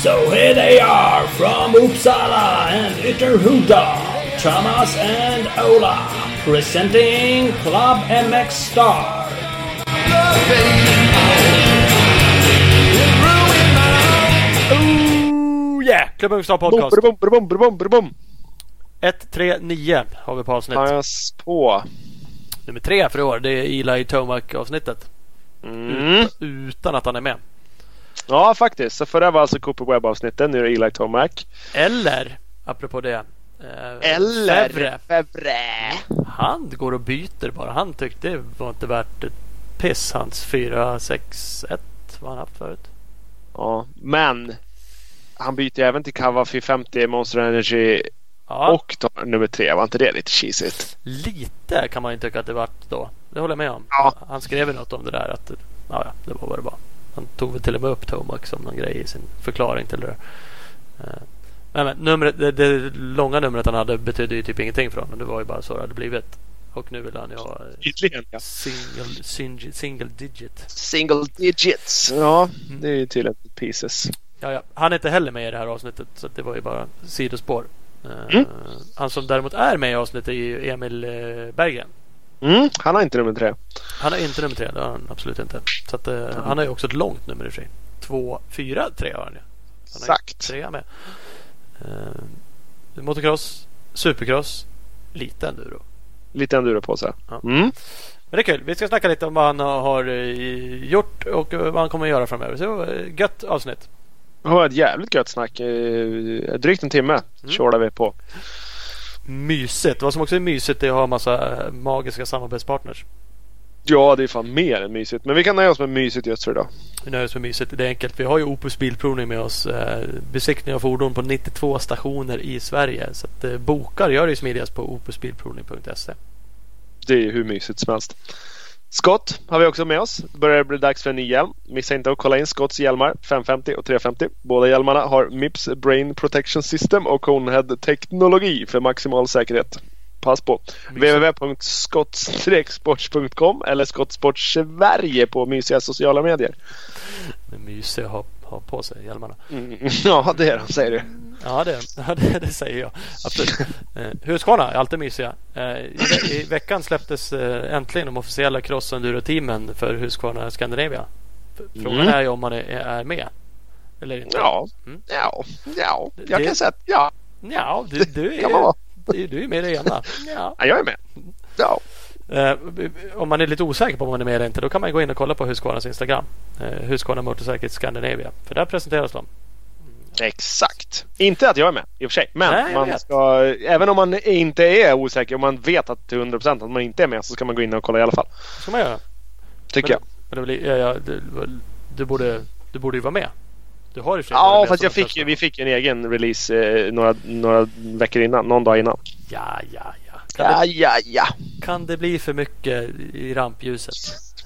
So here they are from Uppsala and Ytterhuda, Thomas and Ola, presenting Club MX Star. Yeah, Club MX Star podcast. Boom, boom, boom, boom, boom, boom. 139 har vi på avsnitt. Pass på. Nummer tre för i år, det är Eli Tomac-avsnittet. Mm. Utan att han är med. Ja, faktiskt. Så förra var alltså Cooper Webb-avsnittet. Nu är det Eli Tomac. Eller, apropå det. Eh, Eller Fevre. Han går och byter bara. Han tyckte det var inte värt ett piss. Hans 4-6-1 vad han haft förut. Ja, men han byter ju även till Kava 450 Monster Energy Ja, och tar nummer tre. Var inte det lite cheesigt? lite kan man ju tycka att det vart då. Det håller jag med om. Ja. Han skrev ju något om det där. Att ja, ja, det var vad det var. Han tog väl till och med upp Tomac som någon grej i sin förklaring till det där. Eh, Men, men numret, det, det långa numret han hade betydde ju typ ingenting för honom. Det var ju bara så det hade blivit. Och nu vill han ju ha eh, single, single, single digit. Single digits. Ja, det är ju tydligen pieces. Ja, ja. Han är inte heller med i det här avsnittet så det var ju bara sidospår. Eh, Mm. Han som däremot är med i avsnittet är ju Emil eh, Berggren. Mm, han har inte nummer tre. Han har inte nummer tre, det har han absolut inte. Så att, eh, Han har ju också ett långt nummer i och för sig. Två, fyra, tre har han ju. Han Exakt. Trea med. Uh, motocross, supercross, lite enduro. Lite enduro på sig. Ja. Mm. Men det är kul. Vi ska snacka lite om vad han har- gjort och vad han kommer att göra framöver. Så gött avsnitt. Det var ett jävligt gött snack. Drygt en timme Mm. körde vi på. Mysigt. Vad som också är mysigt är att ha massa eh, magiska samarbetspartners. Ja, det är fan mer än mysigt. Men vi kan nöja oss med mysigt just för idag. Vi nöjer oss med mysigt. Det är enkelt. Vi har ju Opus Bilprovning med oss. Eh, besiktning av fordon på 92 stationer i Sverige. Så att, eh, bokar gör det ju smidigast på opusbilprovning.se. Det är ju hur mysigt som helst. Scott har vi också med oss. Det börjar bli dags för en ny hjälm. Missa inte att kolla in Scotts hjälmar 550 och 350. Båda hjälmarna har Mips Brain Protection System och Conehead-teknologi för maximal säkerhet. Pass på! www.skott-sports.com eller Skottsport Sverige på mysiga sociala medier. Det är mysigt att ha, ha på sig hjälmarna. Mm. Ja, det är de, säger du. Ja, det, ja, det, det säger jag. Absolut. Eh, Husqvarna är alltid mysiga. Eh, i, ve- I veckan släpptes eh, äntligen de officiella cross enduro-teamen för Husqvarna Scandinavia. F- Frågan Mm. är ju om man är, är med. Eller inte. Ja, Mm. ja, ja. Jag Det- kan säga att ja, Ja, du, du är du, du är med i det ena. Ja. Ja, jag är med. Ja. Eh, om man är lite osäker på om man är med eller inte då kan man gå in och kolla på Husqvarnas Instagram. Eh, Husqvarna Motorcycle Scandinavia. För där presenteras de. Exakt. Inte att jag är med i och för sig. Men Nej, man ska, även om man inte är osäker och man vet att till 100% att man inte är med så ska man gå in och kolla i alla fall. Det ska man göra. Tycker Men- jag. Men det ja, ja, du, du, borde, du borde ju vara med. Du har ju för Ja, fast jag fick, vi fick en egen release eh, några, några veckor innan. Någon dag innan. Ja, ja, ja. Kan, Ja, det, ja, ja. kan det bli för mycket i rampljuset?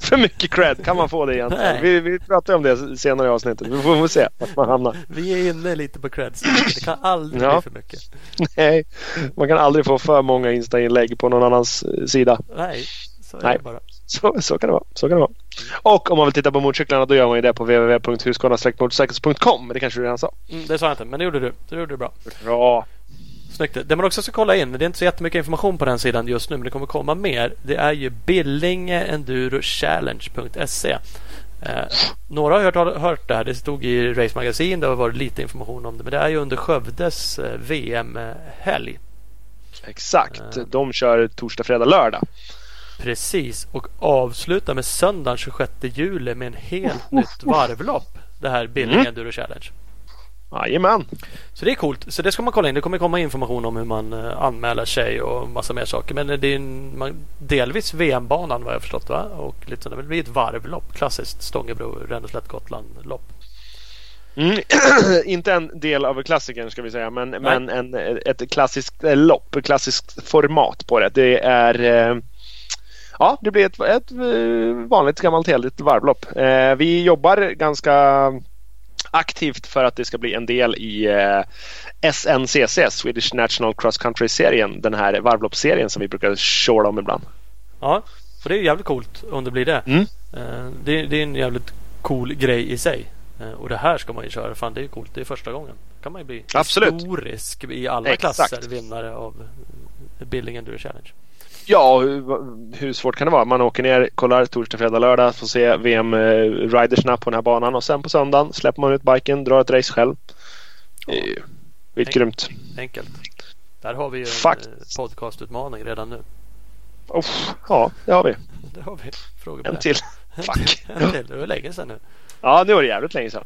För mycket cred. Kan man få det egentligen? Vi, vi pratar om det senare i avsnittet. Vi får, får se vart man hamnar. Vi är inne lite på creds. Det kan aldrig Ja. bli för mycket. Nej, man kan aldrig få för många Insta-inlägg på någon annans eh, sida. Nej, så är Nej. det bara. Så, så kan det vara. Så kan det vara. Och om man vill titta på motorcyklarna då gör man ju det på www.husqvarna-motorcycles.com. Det kanske du redan sa. Mm, det sa jag inte, men det gjorde du. Det gjorde du bra. Bra. Snyggt. Det man också ska kolla in, det är inte så jättemycket information på den sidan just nu, men det kommer komma mer. Det är ju billingeendurochallenge.se. Eh, några har hört, hört det här. Det stod i Race Magazine. Det har varit lite information om det. Men det är ju under Skövdes eh, VM-helg. Exakt. Eh. De kör torsdag, fredag, lördag. Precis. Och avslutar med söndagen 26 juli med en helt nytt varvlopp. Det här Billing Mm. Enduro Challenge. Jajamän. Så det är coolt. Så det ska man kolla in. Det kommer komma information om hur man eh, anmäler sig och massa mer saker. Men det är en, man, delvis VM-banan vad jag förstått va? Och lite sådär. Men det blir ett varvlopp. Klassiskt Stångebro, Ränneslätt, Gotland-lopp. Mm. Inte en del av klassikern ska vi säga, men, men en, ett klassiskt eh, lopp, ett klassiskt format på det. Det är eh, Ja, det blir ett, ett eh, vanligt gammalt heligt varvlopp. Eh, Vi jobbar ganska aktivt för att det ska bli en del i eh, SNCC, Swedish National Cross Country-serien. Den här varvloppsserien som vi brukar shorta om ibland. Ja, och det är jävligt coolt om det blir det. Mm. Eh, det, det är en jävligt cool grej i sig. Eh, och det här ska man ju köra. Fan, det är coolt. Det är första gången. kan man ju bli Absolut. historisk i alla Exakt. klasser vinnare av eh, Billing Enduro Challenge. Ja, hur, hur svårt kan det vara? Man åker ner, kollar torsdag, fredag, lördag, får se VM-ridersna på den här banan och sen på söndagen släpper man ut biken, drar ett race själv. Det det är Tänk- grymt. Enkelt. Där har vi ju en eh, podcastutmaning redan nu. Uff, ja, det har vi. Där har vi frågor på En det. till. Fuck. en till. Det var länge sedan nu. Ja, nu var det jävligt länge sedan.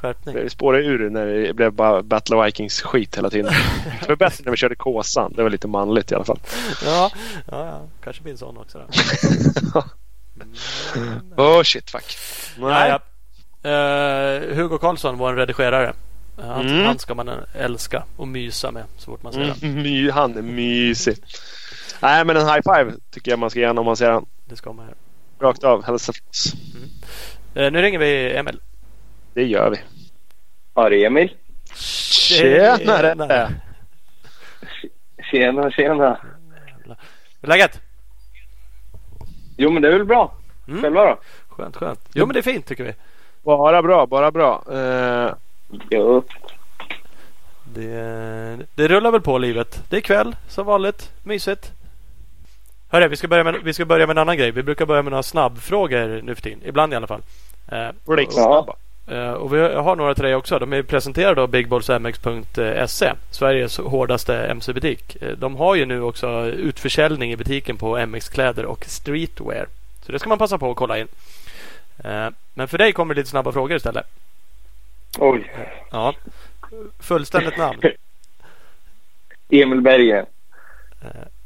Skärpning. Det spårade ur när det blev bara Battle of Vikings skit hela tiden. Det var bättre när vi körde Kåsan. Det var lite manligt i alla fall. Ja, ja, ja. kanske blir en sån också. Mm. Oh shit, fuck. Ja, Nej. ja. Eh, Hugo Karlsson, vår redigerare. Eh, Han, Mm. han ska man älska och mysa med så fort man ser. Mm, my, han är mysig. Nej, men en high five tycker jag man ska ge honom om man ser han. Det ska man. Rakt av. Hälsa från oss. Eh, nu ringer vi Emil. Det gör vi. Ja, det är Emil. Tjenare! Tjena, tjena. Hur är Läget? Jo, men det är väl bra. Mm. Själva då? Skönt, skönt. Jo men det är fint tycker vi. Bara bra, bara bra. Eh, Jo. Det, det rullar väl på livet. Det är kväll som vanligt. Mysigt. Hörru, vi ska, börja med, vi ska börja med en annan grej. Vi brukar börja med några snabbfrågor nu för tiden. Ibland i alla fall. Eh, blixtsnabba. Eh, och vi har några till dig också. De är presenterade av bigballsmx.se Sveriges hårdaste MC-butik. Eh, De har ju nu också utförsäljning i butiken på MX-kläder och streetwear. Så det ska man passa på att kolla in. Eh, Men för dig kommer det lite snabba frågor istället. Oj. Ja. Fullständigt namn. Emil Berggren.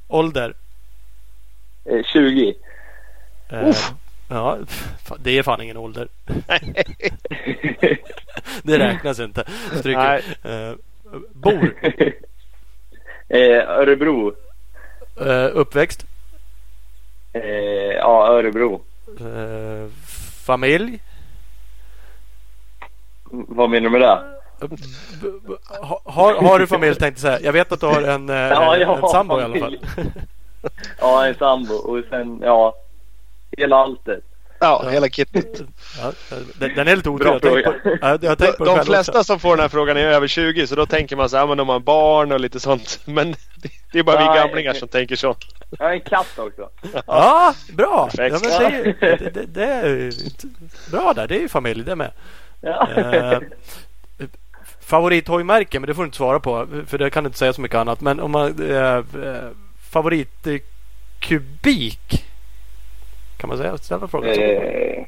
Ålder. Eh, 20. Eh, Ja, det är fan ingen ålder. Det räknas inte. Stryker. Eh, Bor. eh, Örebro. Eh, Uppväxt. Eh, ja, Örebro. Eh, Familj. Vad menar du med det? Har, har du familj tänkte jag säga. Jag vet att du har en, Ja, en har sambo i alla fall. Ja, en sambo och sen, ja, hela alltet. Ja, hela kittet. Ja, den, är lite. Bra Jag på, ja, jag tänkt på De flesta också. som får den här frågan är över 20 så då tänker man så här, ja, men de har barn och lite sånt. Men det- är bara vi gamlingar som tänker så. Jag har en katt också. Ja, bra! Perfekt. Ja, men det, är- det, det, det är bra där. Det är ju familj det med. Ja. Eh, Favorithojmärke, men det får du inte svara på. För det kan du inte säga så mycket annat. Men om man... Eh, eh, favoritkubik? Kan man säga? Ställa frågan. Eh,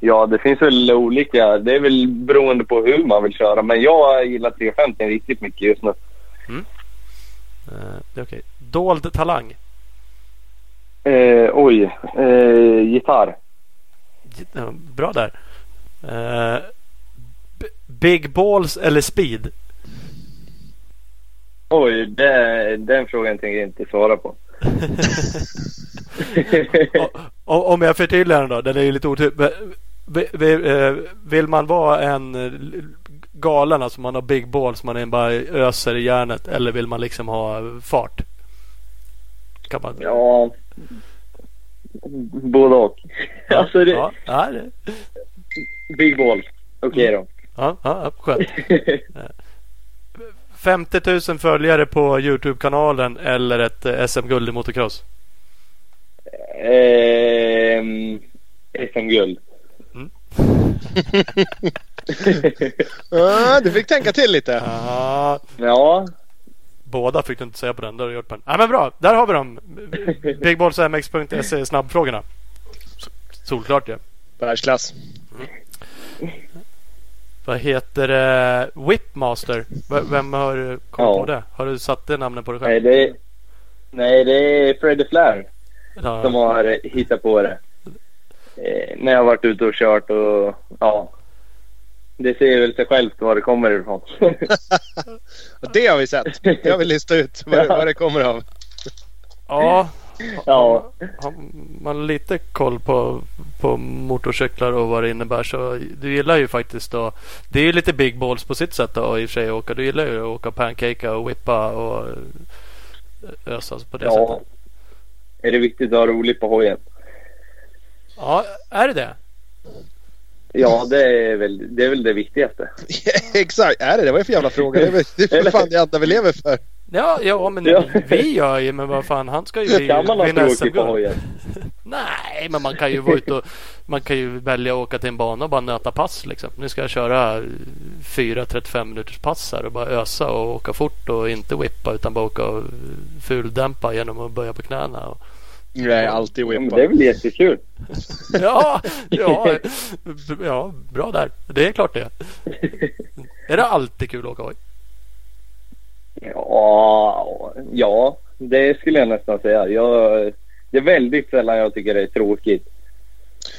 ja, det finns väl olika. Det är väl beroende på hur man vill köra. Men jag gillar 350 riktigt mycket just nu. Eh, det är okej. Dold talang? Eh, oj, eh, gitarr. Bra där. Eh, big balls eller speed? Oj, det, den frågan tänker jag inte svara på. O- o- Om jag förtydligar den då, den är ju lite otydlig. Eh, Vill man vara en eh, galen, alltså man har big balls, man är bara öser i järnet. Eller vill man liksom ha fart? Kan man... ja, både och. alltså, det, ja, ja, det, big ball. Okej då. ja, ja, skönt. 50 000 följare på Youtube-kanalen eller ett eh, SM-guld i motocross? Ehm, SM-guld. Ja, du fick tänka till lite. Ja, Ja, båda fick du inte säga på den. Det har du gjort på den. Ja, men bra, där har vi dem. Bigballsmx.se snabbfrågorna. Solklart det. Världsklass. Vad heter det? Whipmaster? Vem har du kommit Ja. på det? Har du satt det namnet på dig nej själv? det, är- nej, det är Freddie Flair Ja. som har hittat på det. Eh, när jag har varit ute och kört och ja. Det säger väl sig självt var det kommer ifrån. Och Det har vi sett. Det har vi listat ut vad, vad det kommer av. ja, Ja. Har man lite koll på, på motorcyklar och vad det innebär så du gillar ju faktiskt då. Det är ju lite big balls på sitt sätt då i och för sig att åka. Du gillar ju att åka pancake och whippa och ösa på det ja. sättet. Är det viktigt att ha roligt på hojen? Ja, är det det? Ja, det är väl det, är väl det viktigaste. Exakt, är det det? Vad är det för jävla fråga? Det är, väl- det är för fan det enda vi lever för. Ja, ja men Ja. vi gör ju men vad fan han ska ju Kan man ha vinna tråkigt på hojen? Nej, men man kan ju vara ute och man kan ju välja att åka till en bana och bara nöta pass liksom. Nu ska jag köra fyra 35 minuters pass här och bara ösa och åka fort och inte whippa utan bara åka och fuldämpa genom att böja på knäna. Och, Nej, alltid Ja, men whippa. det är väl jättekul. ja, ja, ja, bra där. Det är klart det. Är det alltid kul att åka hoj? Ja, ja, det skulle jag nästan säga. Jag, det är väldigt sällan jag tycker det är tråkigt.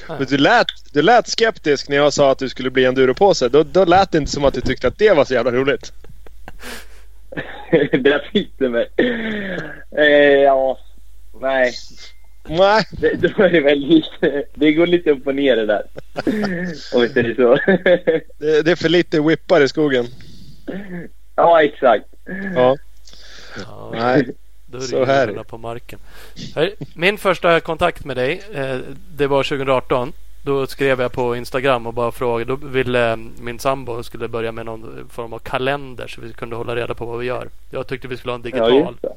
Men du lät, du lät skeptisk när jag sa att du skulle bli enduropåse. Då, då lät det inte som att du tyckte att det var så jävla roligt. det sitter mig. Eh, ja, nej. Nej, Det, är det väl lite, det går lite upp och ner det där. Om vi säger så. det, det är för lite whippar i skogen. ja, exakt. Ja, Ja, nej. Då är det Så ju här. på marken. Min första kontakt med dig eh, det var 2018. Då skrev jag på Instagram och bara frågade. Då ville eh, min sambo skulle börja med någon form av kalender så vi kunde hålla reda på vad vi gör. Jag tyckte vi skulle ha en Ja, digital. det.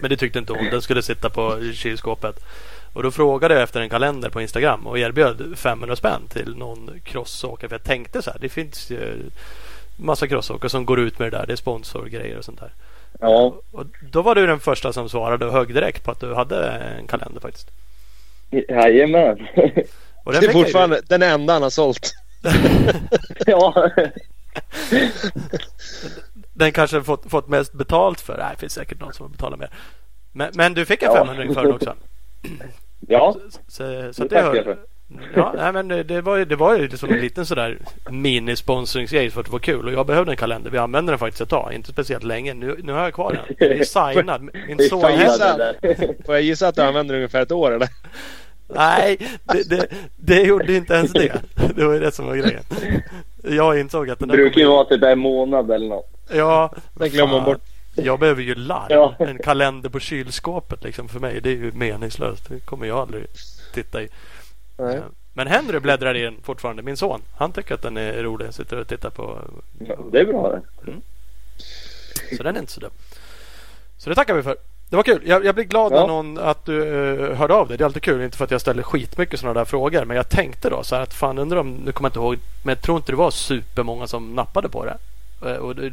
Men det tyckte inte hon. Den skulle sitta på kylskåpet. Och då frågade jag efter en kalender på Instagram och erbjöd 500 spänn till någon crossåkare. För jag tänkte så här. Det finns ju massa crossåkare som går ut med det där. Det är sponsorgrejer och sånt där. Ja, Och då var du den första som svarade och högg direkt på att du hade en kalender faktiskt. jajamän. Och den Det är jag ju- fortfarande den enda han har sålt. ja. Den kanske fått, fått mest betalt för. Nej, det finns säkert någon som har betalat mer. Men, men du fick en Ja. 500 för den också. ja, Så, så Det det tackar jag för. Ja, nej, men det, var ju, det var ju liksom en liten sådär minisponsringsgrej för att det var kul. Och jag behövde en kalender. Vi använde den faktiskt ett tag. Inte speciellt länge. Nu, nu har jag kvar den. Den är signad. Min det är son där. Får jag gissa att du använder ungefär ett år eller? Nej, det, det, det gjorde inte ens det. Det var ju det som var grejen. Jag insåg att den Det brukar ju vara typ en månad eller något. Ja, Den glömmer man bort. Jag behöver ju larm. Ja. En kalender på kylskåpet liksom för mig. Det är ju meningslöst. Det kommer jag aldrig titta i. Nej. Eh, Men Henry bläddrar i den fortfarande. Min son. Han tycker att den är rolig. Sitter och tittar på. Ja, det är bra det. Så den är inte så dum. Så det tackar vi för. Det var kul. Jag, jag blir glad Ja. när någon att du uh, hörde av dig. Det är alltid kul. Inte för att jag ställer skitmycket sådana där frågor. Men jag tänkte då så här att fan undrar om, nu kommer jag inte ihåg. Men jag tror inte det var supermånga som nappade på det. Eh, Och det,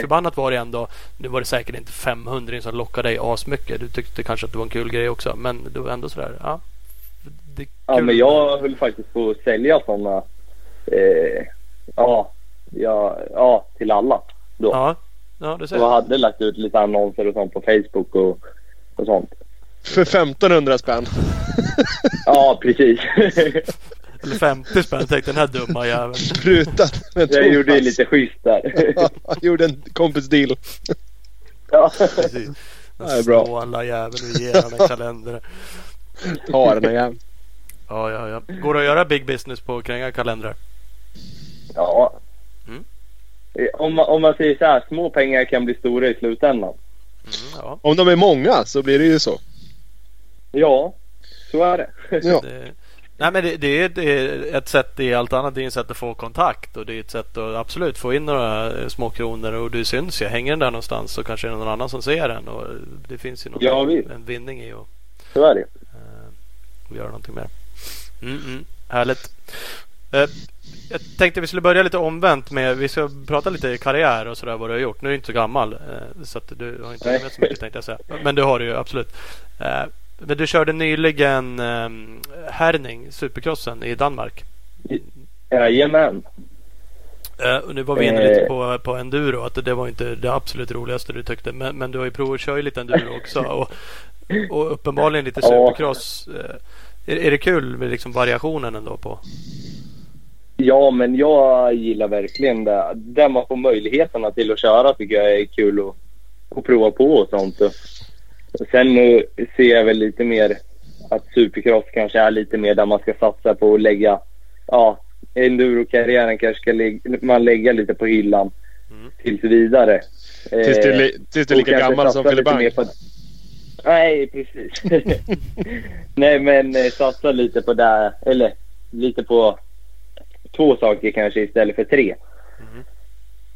förbannat var det ändå. Nu var det säkert inte 500 som lockade dig asmycket. Du tyckte kanske att det var en kul grej också. Men det var ändå sådär. Ja, det Ja, men jag höll faktiskt på att sälja sådana. Eh, ja, ja, ja, till alla. Då. Ja, ja du ser. jag hade lagt ut lite annonser och sånt på Facebook och, och sånt. För 1500 spänn. Ja, precis. Eller 50 spänn tänkte den här dumma jäveln. Prutat med jag gjorde ju Thomas. lite schysst där. Ja, Han gjorde en kompis deal. ja. Precis. Det är bra. Snåla jävel och ger han en kalender. Ta den här jäveln. Ja, ja, ja. Går det att göra big business på att kränga kalendrar? ja. Mm. Eh, Om, man, om man säger så här, små pengar kan bli stora i slutändan. Mm, ja, Om de är många så blir det ju så. Ja, så är det. Ja. det, nej, men det, det, är, det är ett sätt i allt annat. Det är ett sätt att få kontakt och det är ett sätt att absolut få in några eh, små kronor och du syns ju. Hänger den där någonstans så kanske det är någon annan som ser den och det finns ju någon, Ja, en vinning i att Så är det. eh, göra någonting mer. Mm, mm, härligt. Eh, jag tänkte vi skulle börja lite omvänt med Vi ska prata lite karriär och sådär vad du har gjort. Nu är du inte så gammal eh, så att du har inte hunnit så mycket tänkte jag säga. Men det har du ju absolut. Eh, men du körde nyligen eh, Herning, Supercrossen i Danmark. Jajamän. Eh, och nu var vi inne Eh. lite på, på enduro. Att det, det var inte det absolut roligaste du tyckte. Men, men du har ju provat att köra lite enduro också. Och, och uppenbarligen lite supercross. Eh, är, är det kul med liksom variationen ändå på? Ja, men jag gillar verkligen det. Där man får möjligheterna till att köra tycker jag är kul att, att prova på och sånt. Sen nu ser jag väl lite mer att supercross kanske är lite mer där man ska satsa på att lägga, ja, enduro-karriären kanske ska lä man lägga lite på hyllan mm. tills vidare. Tills du, eh, tills du är lika gammal som Filip Bang? På... Nej, precis. Nej, men eh, satsa lite på det, eller lite på två saker kanske istället för tre. Mm.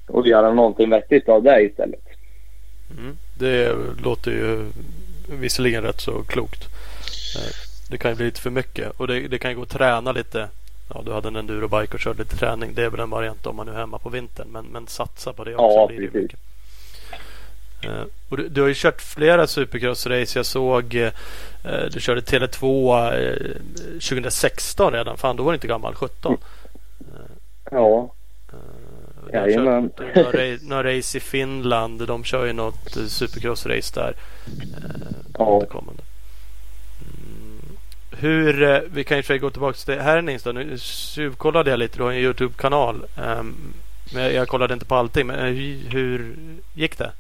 Och göra någonting vettigt av det istället. Mm. Det låter ju visserligen rätt så klokt. Eh, det kan ju bli lite för mycket och det, det kan ju gå att träna lite. Ja, du hade en endurobike och körde lite träning. Det är väl en variant om man är hemma på vintern. Men, men satsa på det också. Ja, blir det mycket. Uh, och du, du, har ju kört flera supercross-race. Jag såg uh, du körde Tele2 uh, 2016 redan. Fan, då var du inte gammal. 17. ja. Jajamän. Några, race i Finland. De kör ju något supercross-race där. ja. Mm. Hur, vi kan ju gå tillbaka till Hernings då. Nu tjuvkollade jag lite. Du har en Youtube-kanal. Um, men jag kollade inte på allting. Men hur gick det?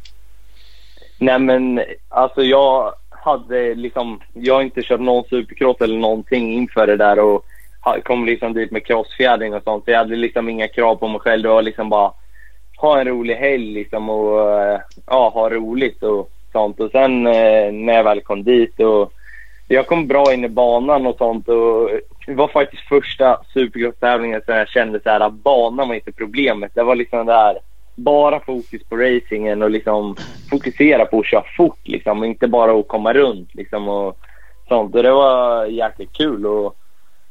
Nej men alltså jag hade liksom, jag har inte kört någon supercross eller någonting inför det där och kom liksom dit med crossfjädring och sånt. Så jag hade liksom inga krav på mig själv. Det var liksom bara ha en rolig helg liksom och eh, ja, ha roligt och sånt. Och sen eh, när jag väl kom dit och jag kom bra in i banan och sånt och det var faktiskt första supercross-tävlingen som jag kände så här att banan var inte problemet. Det var liksom det här bara fokus på racingen och liksom fokusera på att köra fort liksom och inte bara att komma runt liksom och sånt. Och det var jäkligt kul och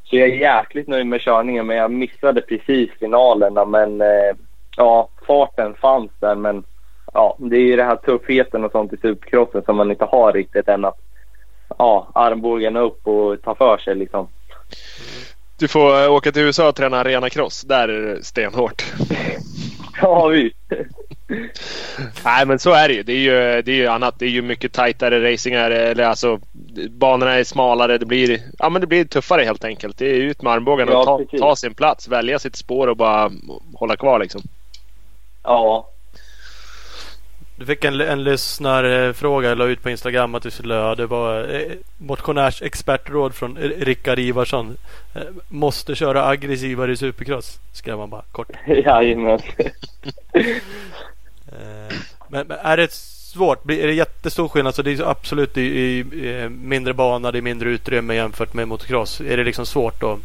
så jag är jäkligt nöjd med körningen men jag missade precis finalerna men eh, ja, farten fanns där men ja, det är ju det här tuffheten och sånt i supercrossen som man inte har riktigt än att ja, armbågen upp och ta för sig liksom. Du får eh, åka till USA och träna arena cross. Där är det stenhårt. Ja, visst. Nej, men så är det ju. Det är ju, det är ju annat. Det är ju mycket tajtare racingar. Eller alltså, banorna är smalare. Det blir, ja, men det blir tuffare helt enkelt. Det är ut med armbågen och ta, ta, sin plats. Välja sitt spår och bara hålla kvar liksom. Ja, du fick en, en lyssnarfråga jag la ut på Instagram att du skulle ha. Det var eh, motionärsexpertråd från Rickard Ivarsson. Eh, måste köra aggressivare i supercross. Skrev han bara kort. Jajamän. eh, men, men är det svårt? Är det jättestor skillnad? Så det är absolut i, i, i mindre bana, det är mindre utrymme jämfört med motocross. Är det liksom svårt då?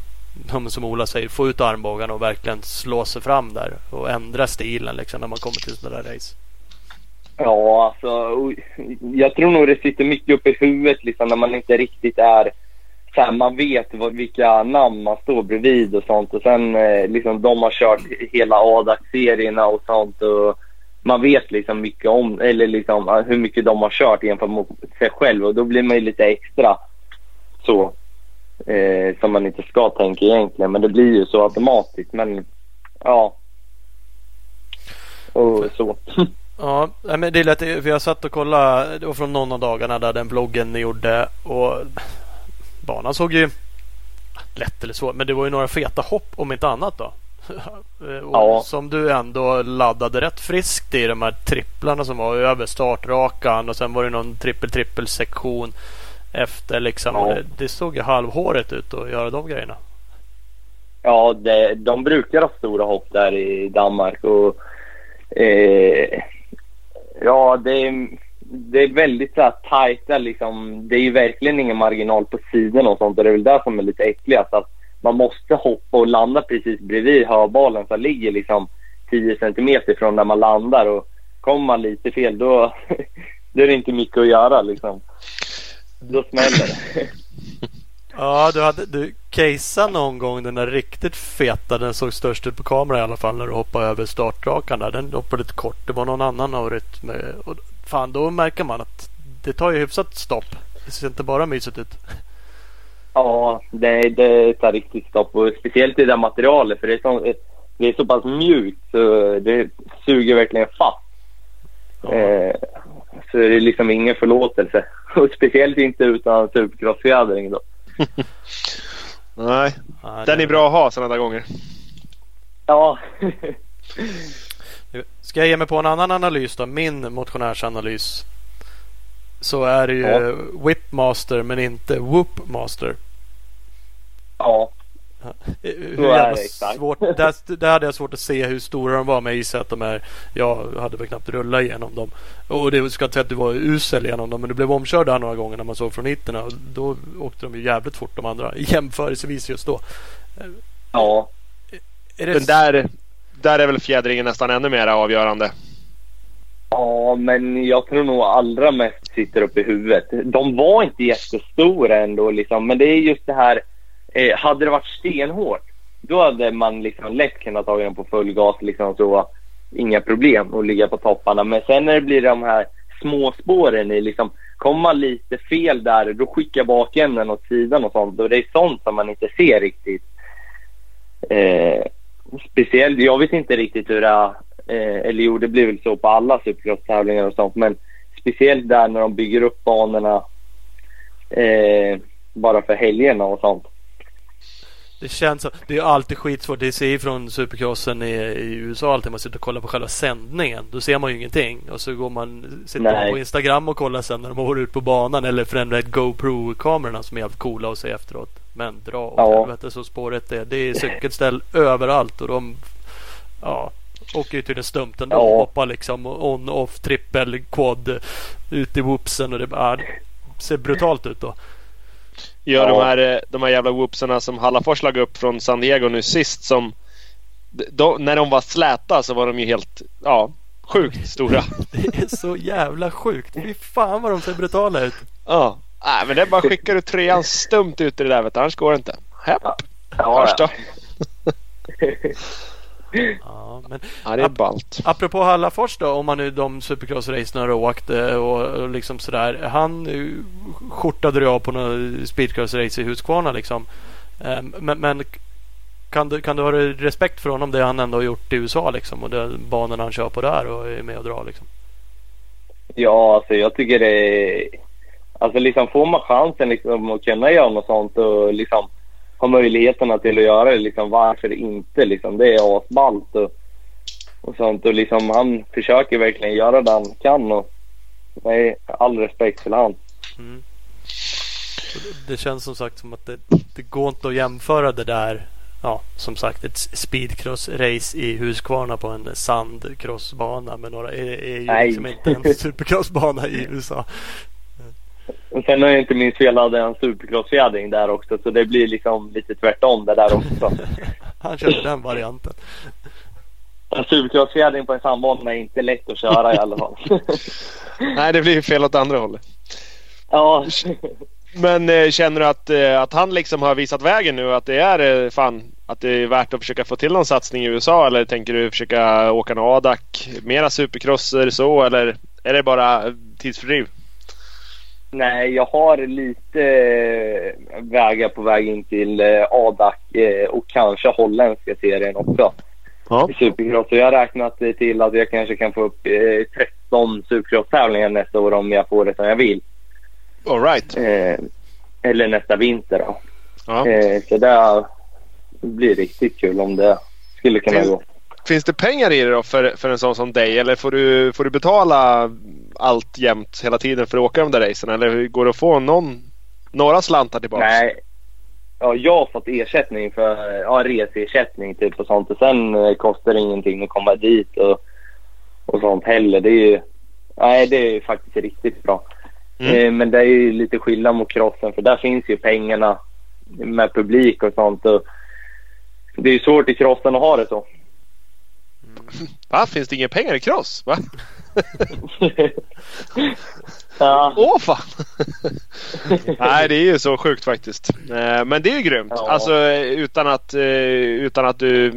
Som Ola säger, få ut armbågarna och verkligen slå sig fram där och ändra stilen liksom när man kommer till sådana där race. Ja, alltså jag tror nog det sitter mycket uppe i huvudet liksom när man inte riktigt är så här, man vet vad, vilka namn man står bredvid och sånt och sen eh, liksom de har kört hela ADAC-serierna och sånt och man vet liksom mycket om, eller liksom hur mycket de har kört jämfört med sig själv och då blir man ju lite extra så. Eh, som man inte ska tänka egentligen men det blir ju så automatiskt men ja. Och så. Ja, men det är lätt. För jag satt och kollade. Det var från någon av dagarna där den vloggen ni gjorde. Och banan såg ju lätt eller så. Men det var ju några feta hopp om inte annat då. ja. Som du ändå laddade rätt friskt i de här tripplarna som var över startrakan. Och sen var det någon trippel-trippel sektion efter liksom. Ja. Det, det såg ju halvhåret ut att göra de grejerna. Ja, det, de brukar ha stora hopp där i Danmark. och eh, Ja, det är, det är väldigt så här tajta liksom. Det är ju verkligen ingen marginal på sidorna och sånt och det är väl det som är lite äckligast. Att man måste hoppa och landa precis bredvid hörbalen som ligger liksom 10 centimeter från där man landar och kommer man lite fel då, då är det inte mycket att göra liksom. Då smäller det. Ja, du hade du caseat någon gång den där riktigt feta. Den såg störst ut på kamera i alla fall när du hoppade över startrakan där. Den hoppade lite kort. Det var någon annan avrytt. Med, och fan, då märker man att det tar ju hyfsat stopp. Det ser inte bara mysigt ut. Ja, det, det tar riktigt stopp. Och speciellt i det materialet. För det är, så, det är så pass mjukt så det suger verkligen fast. Ja. Eh, så det är liksom ingen förlåtelse. Och speciellt inte utan supercrossfjädring då. Nej, den är bra att ha sådana där gånger. Ja. Ska jag ge mig på en annan analys då? Min motionärsanalys. så är det ju ja. Whipmaster men inte Whoopmaster. Ja. Hur jävla svårt, där, där hade jag svårt att se hur stora de var men jag gissar att de är Jag hade väl knappt rullat igenom dem Och det ska inte säga att du var usel genom dem men du blev omkörd där några gånger när man såg från hitterna och Då åkte de ju jävligt fort de andra jämförelsevis just då Ja är det... Men där, där är väl fjädringen nästan ännu mer avgörande Ja, men jag tror nog allra mest sitter uppe i huvudet. De var inte jättestora ändå liksom, men det är just det här. Eh, hade det varit stenhårt, då hade man liksom lätt kunnat ta den på full gas liksom så. Inga problem att ligga på topparna. Men sen när det blir de här små spåren i liksom, kommer man lite fel där, då skickar bakänden åt sidan och sånt. Och det är sånt som man inte ser riktigt. Eh, speciellt, jag vet inte riktigt hur det är Eh, eller jo, det blir väl så på alla supercross-tävlingar och sånt. Men speciellt där när de bygger upp banorna eh, bara för helgerna och sånt. Det känns som, det är alltid skitsvårt. Det ser ju från supercrossen i, i USA alltid. Man sitter och kollar på själva sändningen. Då ser man ju ingenting. Och så går man, sitter man på Instagram och kollar sen när de har ute på banan. Eller förändrat GoPro-kamerorna som är jävligt coola att se efteråt. Men dra åt ja. helvete så spåret är. Det är cykelställ överallt och de Ja, åker ju till den stumpen ja. hoppar liksom on, off, trippel, quad ut i whoopsen och det bara, ser brutalt ut då. Ja, de här, de här jävla whoopsarna som Hallafors lag upp från San Diego nu sist som de, när de var släta så var de ju helt, ja, sjukt stora. det är så jävla sjukt. Fy fan vad de ser brutala ut. Ja, nej men det är bara skickar du trean stumt ut i det där vet du, annars går det inte. Hepp. Ja, ja, ja. Ja, men ja, det är ballt. Apropå Hallafors då, om man nu de supercross-racen har åkte och, och liksom sådär. Han skjortade du av på något speedcross-race i Huskvarna liksom. Ehm, men, men, kan, du, kan du ha respekt för honom det han ändå har gjort i USA liksom och de banorna han kör på där och är med och drar liksom? Ja, alltså jag tycker det är... Alltså liksom får man chansen liksom att kunna göra något sånt och liksom har möjligheterna till att göra det. Liksom, varför inte? Liksom, det är asballt och, och sånt. Och liksom, han försöker verkligen göra det han kan. Och, nej, all respekt för han. Mm. Det känns som sagt som att det, det går inte att jämföra det där ja, som sagt ett speedcross-race i Huskvarna på en sandcrossbana med några är, är ju liksom inte en supercrossbana i USA. Och sen har jag inte minst fel hade en supercrossfjädring där också så det blir liksom lite tvärtom det där också. Han körde den varianten. En supercrossfjädring på en sandbana är inte lätt att köra i alla fall. Nej, det blir fel åt andra hållet. Ja. Men eh, känner du att, eh, att han liksom har visat vägen nu? Att det är eh, fan att det är värt att försöka få till någon satsning i USA? Eller tänker du försöka åka någon ADAC? Mera supercrosser så? Eller är det bara tidsfördriv? Nej, jag har lite eh, vägar på väg in till eh, ADAC eh, och kanske holländska serien också. Ja. I Supercross. Så jag har räknat till att jag kanske kan få upp 13 Supercross-tävlingar nästa år om jag får det som jag vill. All right. eller nästa vinter då. Ja. så det blir riktigt kul om det skulle kunna gå. Finns det pengar i det då för, för en sån som dig eller får du, får du betala allt jämt hela tiden för att åka de där racen? Eller går det att få någon, några slantar tillbaka? Nej. Ja, jag har fått ersättning för ja, reseersättning typ och sånt. Och sen eh, kostar det ingenting att komma dit och, och sånt heller. Det är ju, nej, det är faktiskt riktigt bra. Mm. Eh, men det är ju lite skillnad mot crossen för där finns ju pengarna med publik och sånt. Och det är ju svårt i crossen att ha det så. Va? Finns det inga pengar i cross? Va? ja. Åh fan! Nej det är ju så sjukt faktiskt. Eh, men det är ju grymt. Ja. Alltså utan att, eh, utan att du...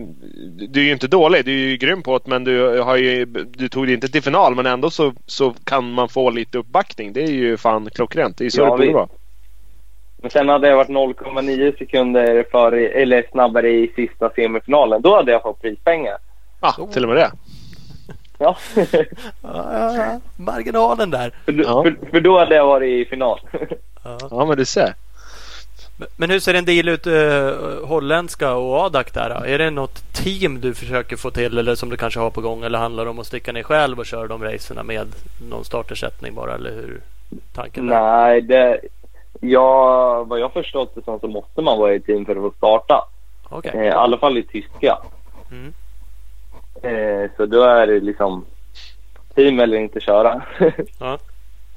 Du är ju inte dålig. Du är ju grym på det men du, har ju, du tog dig inte till final men ändå så, så kan man få lite uppbackning. Det är ju fan klockrent. Det är så ja, det borde vara. Men sen hade jag varit 0,9 sekunder före, eller snabbare i sista semifinalen. Då hade jag fått prispengar. Ja, ah, till och med det. Ja. ja, marginalen där. För, ja. för, för, då hade jag varit i final. ja. ja, men du ser. Men hur ser en deal ut uh, holländska och Adak där? Då? Är det något team du försöker få till eller som du kanske har på gång? Eller handlar det om att sticka ner själv och köra de racerna med någon startersättning bara? Eller hur, tanken? Nej, det, ja, vad jag förstått det som så måste man vara i team för att få starta. Okej. Eh, I alla fall i tyska. Mm. Eh, så då är det liksom team eller inte köra. Ja,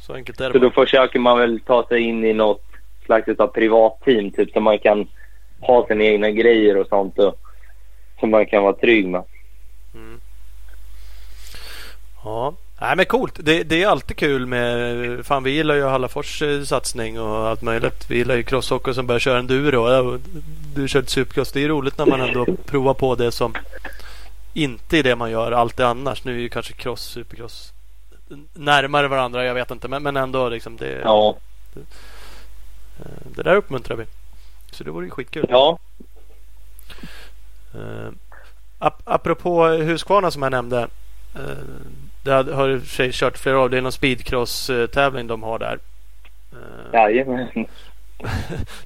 så enkelt är så det. då bara. försöker man väl ta sig in i något slags av privatteam typ så man kan ha sina egna grejer och sånt och som man kan vara trygg med. Mm. Ja, Nej, men coolt. Det, det är alltid kul med... Fan, vi gillar ju Hallafors eh, satsning och allt möjligt. Vi gillar ju crosshockey som börjar köra enduro. Du kört supercross. Det är roligt när man ändå provar på det som inte är det man gör alltid annars. Nu är ju kanske cross, supercross närmare varandra. Jag vet inte, men, men ändå liksom det, Ja, eh, det där uppmuntrar vi. Så det vore ju skitkul. ja, Uh, ap apropå Husqvarna som jag nämnde. Uh, det har har i och för sig kört flera av. Det är någon speedcross-tävling de har där. Uh, jajamän.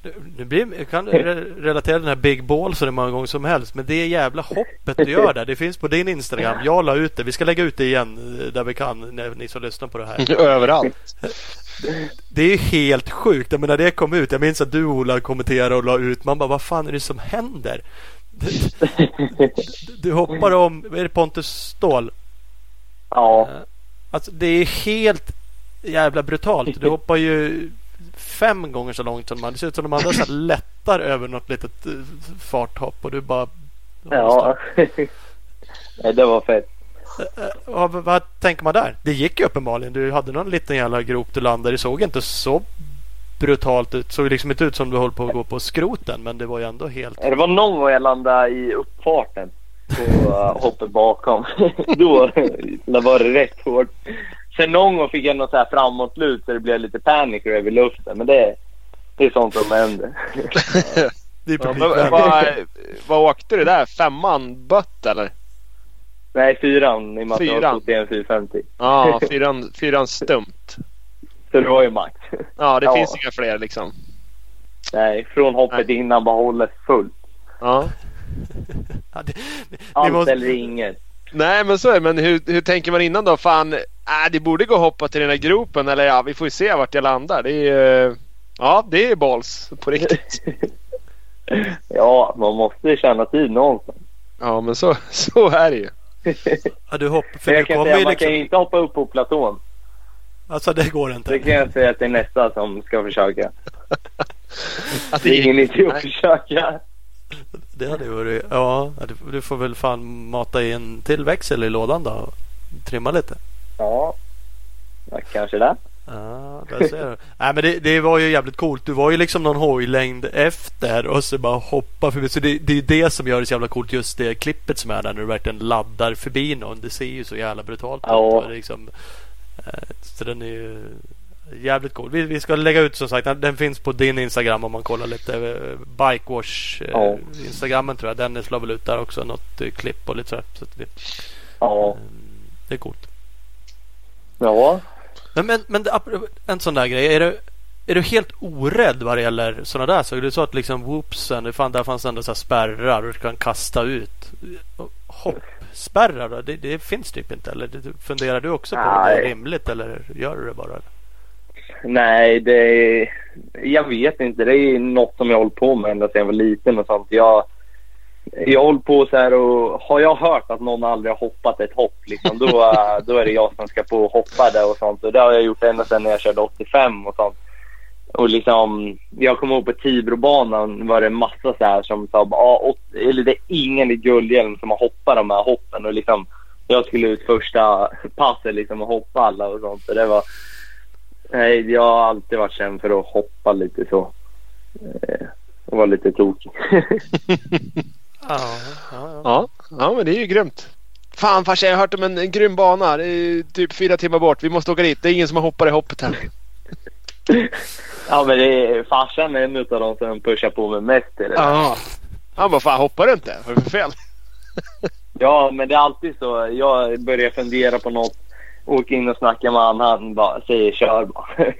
Nu- nu blir, jag kan re- relatera den här Big Ball så det många gånger som helst. Men det jävla hoppet du gör där. Det finns på din Instagram. Jag la ut det. Vi ska lägga ut det igen eh, där vi kan. När ni som lyssnar på det här. Överallt. Det är helt sjukt. Jag menar, när det kom ut. Jag minns att du Ola kommenterade och la ut. Man bara, vad fan är det som händer? Du hoppar om, är det Pontus Ståhl? ja, Alltså det är helt jävla brutalt. Du hoppar ju fem gånger så långt som de andra. Det ser ut som de andra så lättar över något litet eh, farthopp och du bara... ja. Nej, det var fett. Eh, Vad, vad tänker man där? Det gick ju uppenbarligen. Du hade någon liten jävla grop du landade i. Det såg inte så brutalt ut. Det såg liksom inte ut som du höll på att gå på skroten. Men det var ju ändå helt... Det var någon gång jag landade i uppfarten på hoppet bakom. Då då var det rätt hårt. Sen någon gång fick jag något så här framåtlut så det blev lite panik över luften. Men det, det är sånt som händer. Det är Ja, men, publikvänligt. vad, vad åkte du där? Femman bött eller? Nej, fyran i och med att jag Fyran? har stått i en 450. Ja, fyran, fyran stumt. Så det var ju max. Ja, det Ja. finns inga fler liksom. Nej, från hoppet innan bara håller fullt. Ja. Ja, det, vi Allt måste- eller inget. Nej, men så är det. Men hur, hur tänker man innan då? Fan, äh, det borde gå att hoppa till den här gropen. Eller ja, vi får ju se vart jag landar. Det är ju... Ja, det är balls på riktigt. ja, man måste ju känna tid någonstans. Ja, men så, så är det ju. Ja, du hopp, för du jag kan säga, ju man kan ju liksom... inte hoppa upp på platån. Alltså det går Det inte. kan jag säga till nästa som ska försöka. Att Det är ingen idé att försöka. Det hade varit... Ja, du, får väl fan mata i en till växel i lådan då. och Trimma lite. Ja, kanske det. Ja, där ser du. Nej, men det, det var ju jävligt coolt. Du var ju liksom någon hojlängd efter och så bara hoppa förbi. Så det, det är det som gör det så jävla coolt. Just det klippet som är där när du verkligen laddar förbi någon. Det ser ju så jävla brutalt ut. Ja. Liksom, eh, så den är ju jävligt cool. Vi, vi ska lägga ut som sagt. Den, finns på din Instagram om man kollar lite. eh, Bikewash eh, Ja. Instagrammen tror jag. Den slår väl ut där också. Något klipp och lite så. här. så vi, Ja. det är coolt. Ja. Men, men, men en sån där grej. Är du, är du helt orädd vad det gäller sådana där saker? Är så att liksom whoopsen, det fan, där fanns ändå så här spärrar och du kan kasta ut. Hoppspärrar då? Det, det finns typ inte eller? Funderar du också på om det är Nej. rimligt eller gör du det bara? Nej, det är... Jag vet inte. Det är något som jag har hållit på med ända sedan jag var liten och sånt. Jag, jag hållit på så här och har jag hört att någon aldrig har hoppat ett hopp liksom, då, eh, då är det jag som ska på och hoppa det och sånt. Och det har jag gjort ända sedan när jag körde 85 och sånt. Och liksom, jag kommer ihåg på Tibrobanan var det massa så här som sa ah, eller det är ingen i Guldhjälm som har hoppat de här hoppen och liksom jag skulle ut första passet liksom och hoppa alla och sånt. Så det var, nej, jag har alltid varit känd för att hoppa lite så. Eh, och vara lite tokig. Ja, ja, ja. Ja, men det är ju grymt. Fan farsan, jag har hört om en, en grym bana. Det är typ fyra timmar bort. Vi måste åka dit. Det är ingen som har hoppat i hoppet här. ja men det är, farsan är en av de som pushar på mig mest i det. Ja. Han bara, fan hoppar du inte? Vad är det för fel? Ja, men det är alltid så. Jag börjar fundera på något, åker in och snackar med han, han bara säger kör bara.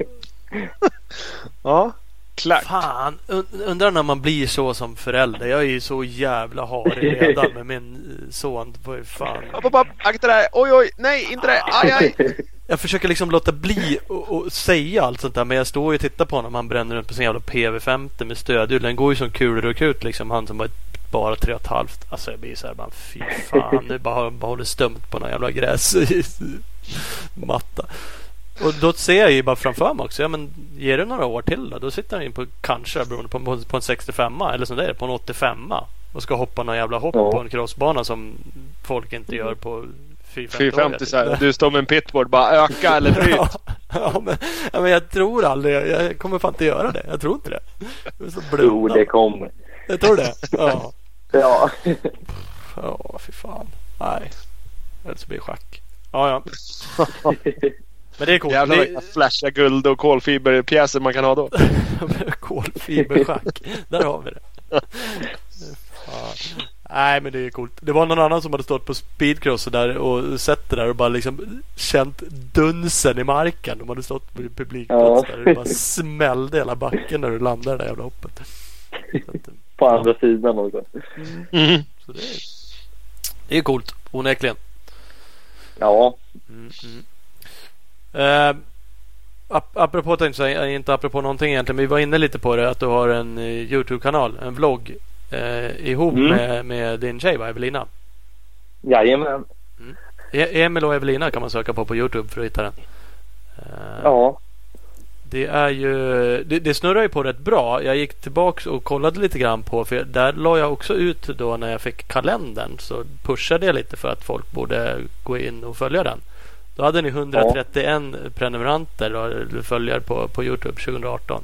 Ja, klart. Fan, und- undrar när man blir så som förälder. Jag är ju så jävla harig redan med min eh, son. Vad fan. Upp, upp, upp. Akta dig. Oj, oj. Nej, inte det. Aj, aj. jag försöker liksom låta bli att säga allt sånt där. Men jag står ju och tittar på honom. Han bränner runt på sin jävla PV50 med stödhjul. Den går ju som kulor och krut liksom. Han som var bara tre och ett halvt. Alltså jag blir så här bara fy fan. Nu bara, bara håller stumt på någon jävla gräsmatta. Och då ser jag ju bara framför mig också. Ja, men ger det några år till då? Då sitter han ju på kanske beroende på, på, på en 65 eller som det är på en 85 och ska hoppa någon jävla hopp Ja. på en crossbana som folk inte gör på 450 450 så här. Du står med en pitboard bara öka eller bryt. Ja, ja, men, ja, men jag tror aldrig. Jag kommer fan inte göra det. Jag tror inte det. Jo, det kommer. Jag tror det. Ja. Ja. Ja, fy fan. Nej. Eller så blir det schack. Ja, ja. Men det är coolt. Jävlar Det flashiga guld och kolfiberpjäser man kan ha då. kolfiberschack. Där har vi det. Fan. Nej men det är coolt. Det var någon annan som hade stått på speedcross och där och sett det där och bara liksom känt dunsen i marken. De hade stått på publikplats Ja. där. Det bara smällde hela backen när du landade det där jävla hoppet. Att, På andra sidan också. Mm. så det, är, det är coolt onekligen. Ja. Mm, mm. Eh, ap- apropå tänkte inte apropå någonting egentligen. Men vi var inne lite på det att du har en eh, Youtube-kanal, en vlogg. Eh, ihop Mm. med, med din tjej va, Evelina. Jajamän. E- Emil och Evelina kan man söka på på Youtube för att hitta den. Eh, Ja. Det är ju det, det snurrar ju på rätt bra. Jag gick tillbaks och kollade lite grann på för där la jag också ut då när jag fick kalendern så pushade jag lite för att folk borde gå in och följa den. Då hade ni 131 prenumeranter och följare på, på Youtube 2018.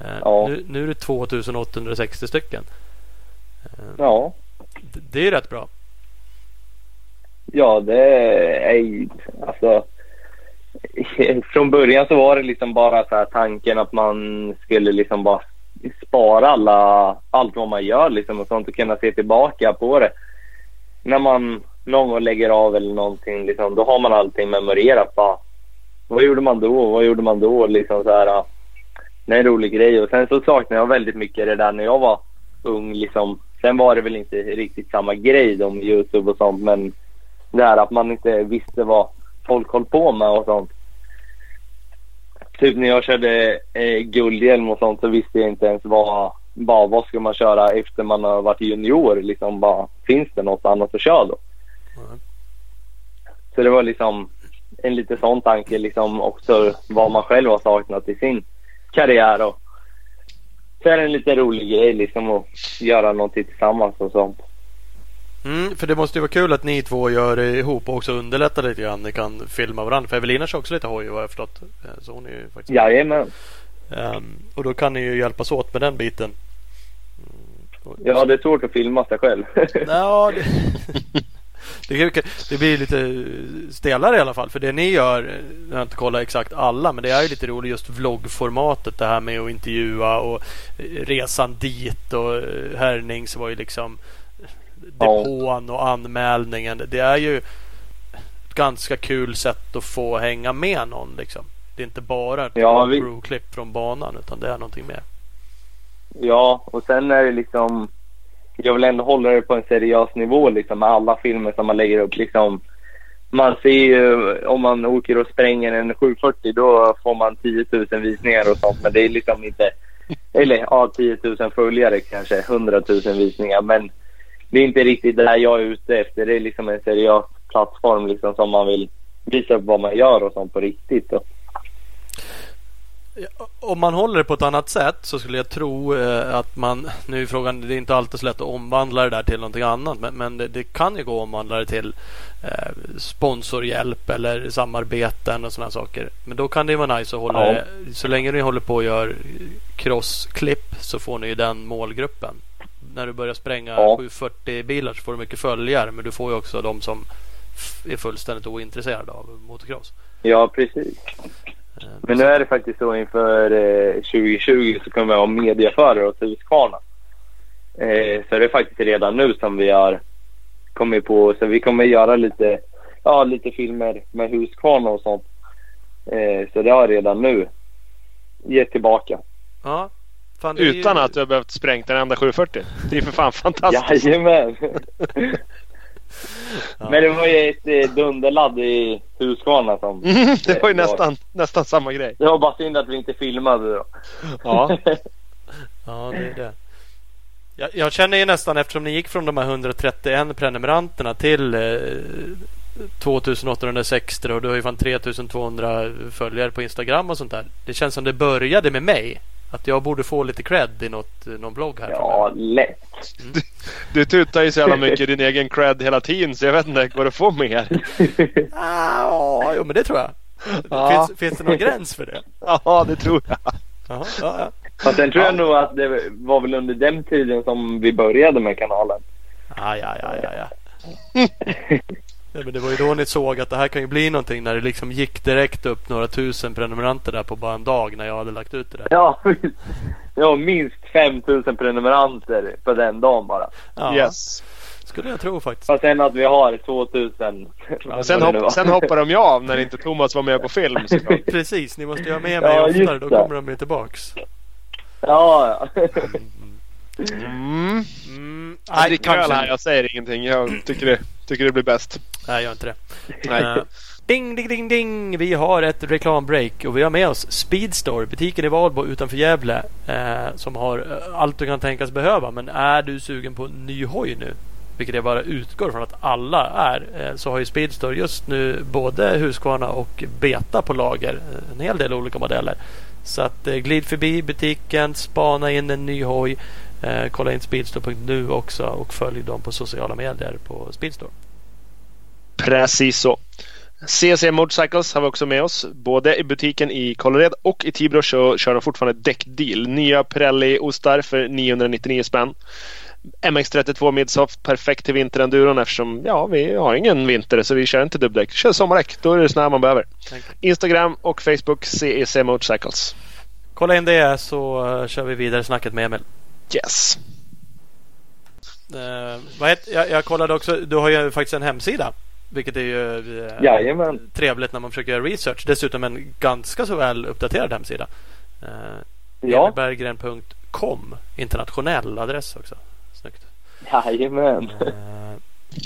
Eh, Ja. nu, nu är det 2860 stycken. Eh, Ja. det, det är rätt bra. Ja, det är alltså. Från början så var det liksom bara så här tanken att man skulle liksom bara spara alla, allt vad man gör liksom och sånt och kunna se tillbaka på det. När man någon gång lägger av eller någonting liksom, då har man allting memorerat. Bara, vad gjorde man då? Vad gjorde man då? Liksom så här, det är en rolig grej. Och sen så saknar jag väldigt mycket det där när jag var ung. Liksom. Sen var det väl inte riktigt samma grej om med Youtube och sånt. Men det här att man inte visste vad folk höll på med och sånt. Typ när jag körde eh, guldhjälm och sånt så visste jag inte ens vad, bara, vad ska man köra efter man har varit junior. Liksom bara, finns det något annat att köra då? Mm. Så det var liksom en lite sån tanke liksom också vad man själv har saknat i sin karriär. Och så är det en lite rolig grej liksom att göra någonting tillsammans och sånt. Mm, för det måste ju vara kul att ni två gör det ihop och också underlättar lite grann. Ni kan filma varandra. För Evelina kör också lite hoj vad jag förstått. Eh, Så hon är ju faktiskt Jajamän. Ehm, och då kan ni ju hjälpas åt med den biten. Mm, och- Ja, det är svårt att filma sig själv. Ja, det, det, det blir lite stelare i alla fall. För det ni gör, eh, jag har inte kollat exakt alla, men det är ju lite roligt just vloggformatet. Det här med att intervjua och eh, resan dit och eh, Härnings var ju liksom depån och anmälningen. Det är ju ett ganska kul sätt att få hänga med någon liksom. Det är inte bara ett Ja, vi- GoPro-klipp från banan utan det är någonting mer. Ja, och sen är det liksom... Jag vill ändå hålla det på en seriös nivå liksom med alla filmer som man lägger upp. Liksom, man ser ju om man åker och spränger en 740 då får man 10 000 visningar och sånt. Men det är liksom inte... Eller ja, 10 000 följare kanske, 100 000 visningar. Men det är inte riktigt det där jag är ute efter. Det är liksom en seriös plattform liksom som man vill visa upp vad man gör och sånt på riktigt. Och, om man håller det på ett annat sätt så skulle jag tro eh, att man, nu är frågan, det är inte alltid så lätt att omvandla det där till någonting annat men, men det, det kan ju gå att omvandla det till eh, sponsorhjälp eller samarbeten och sådana saker. Men då kan det ju vara nice att hålla Ja. det, så länge ni håller på och gör crossklipp så får ni ju den målgruppen. När du börjar spränga Ja. 740 bilar så får du mycket följare men du får ju också de som är fullständigt ointresserade av motocross. ja, precis. Eh, Men nu är det faktiskt så inför eh, 2020 så kommer jag ha mediaförare åt Husqvarna. Eh, så det är faktiskt redan nu som vi har kommit på. Så vi kommer göra lite, ja, lite filmer med Husqvarna och sånt. Eh, så det har jag redan nu gett tillbaka. Ja. Fan, är ju- Utan att du har behövt sprängt en enda 740. Det är för fan fantastiskt. Jajamän! Ja. Men det var ju ett eh, dunderladd i Huskvarna som... Mm, det var ju nästan, nästan samma grej. Det var bara synd att vi inte filmade då. Ja. Ja, det är det. Jag, jag känner ju nästan eftersom ni gick från de här 131 prenumeranterna till eh, 2860 och du har ju fan 3200 följare på Instagram och sånt där. Det känns som det började med mig. Att jag borde få lite cred i något, någon blogg här. ja, lätt. Du tutar ju så jävla mycket din egen cred hela tiden så jag vet inte, går det att få mer? Ah, jo, men det tror jag. Ja. Finns, finns det någon gräns för det? Ja, det tror jag. Jaha, ja, ja. Fast sen tror jag nog att det var väl under den tiden som vi började med kanalen. Ah, ja, ja, ja, ja. ja men det var ju då ni såg att det här kan ju bli någonting när det liksom gick direkt upp några tusen prenumeranter där på bara en dag när jag hade lagt ut det där. Ja, ja minst 5000 prenumeranter på den dagen bara. Ja, Yes. skulle jag tro faktiskt. Och sen att vi har 2000. Men sen, hopp, sen hoppade de ju av när inte Thomas var med på film. Precis, ni måste ju ha med mig Ja, oftare. Då det. kommer de ju tillbaks. Ja, ja. Mm. Mm, nej, dricker öl kanske här, jag säger ingenting. Jag tycker det, tycker det blir bäst. Nej, gör inte det. Nej. Eh, ding, ding, ding, ding! Vi har ett reklambreak och vi har med oss Speedstore, butiken i Valbo utanför Gävle. Eh, som har eh, allt du kan tänkas behöva. Men är du sugen på en ny hoj nu? Vilket jag bara utgår från att alla är. Eh, så har ju Speedstore just nu både Husqvarna och Beta på lager. Eh, En hel del olika modeller. Så att eh, glid förbi butiken, spana in en ny hoj. Eh, kolla in speedstore.nu också och följ dem på sociala medier på Speedstore. Precis så. CC Motorcycles har vi också med oss. Både i butiken i Kållered och i Tibro så kör de fortfarande däckdeal. Nya Pirelli-ostar för 999 spänn. MX32 Midsoft, perfekt till vinterenduron eftersom ja, vi har ingen vinter så vi kör inte dubbdäck. Kör sommardäck, då är det här man behöver. Instagram och Facebook CEC Motorcycles. Kolla in det så eh, kör vi vidare snacket med Emil. Yes. Eh, vad heter, jag, jag kollade också, du har ju faktiskt en hemsida. Vilket är ju Jajamän. trevligt när man försöker göra research. Dessutom en ganska så väl uppdaterad hemsida. Eh, Ja, Emilberggren.com Internationell adress också. Snyggt. jajamän. Eh,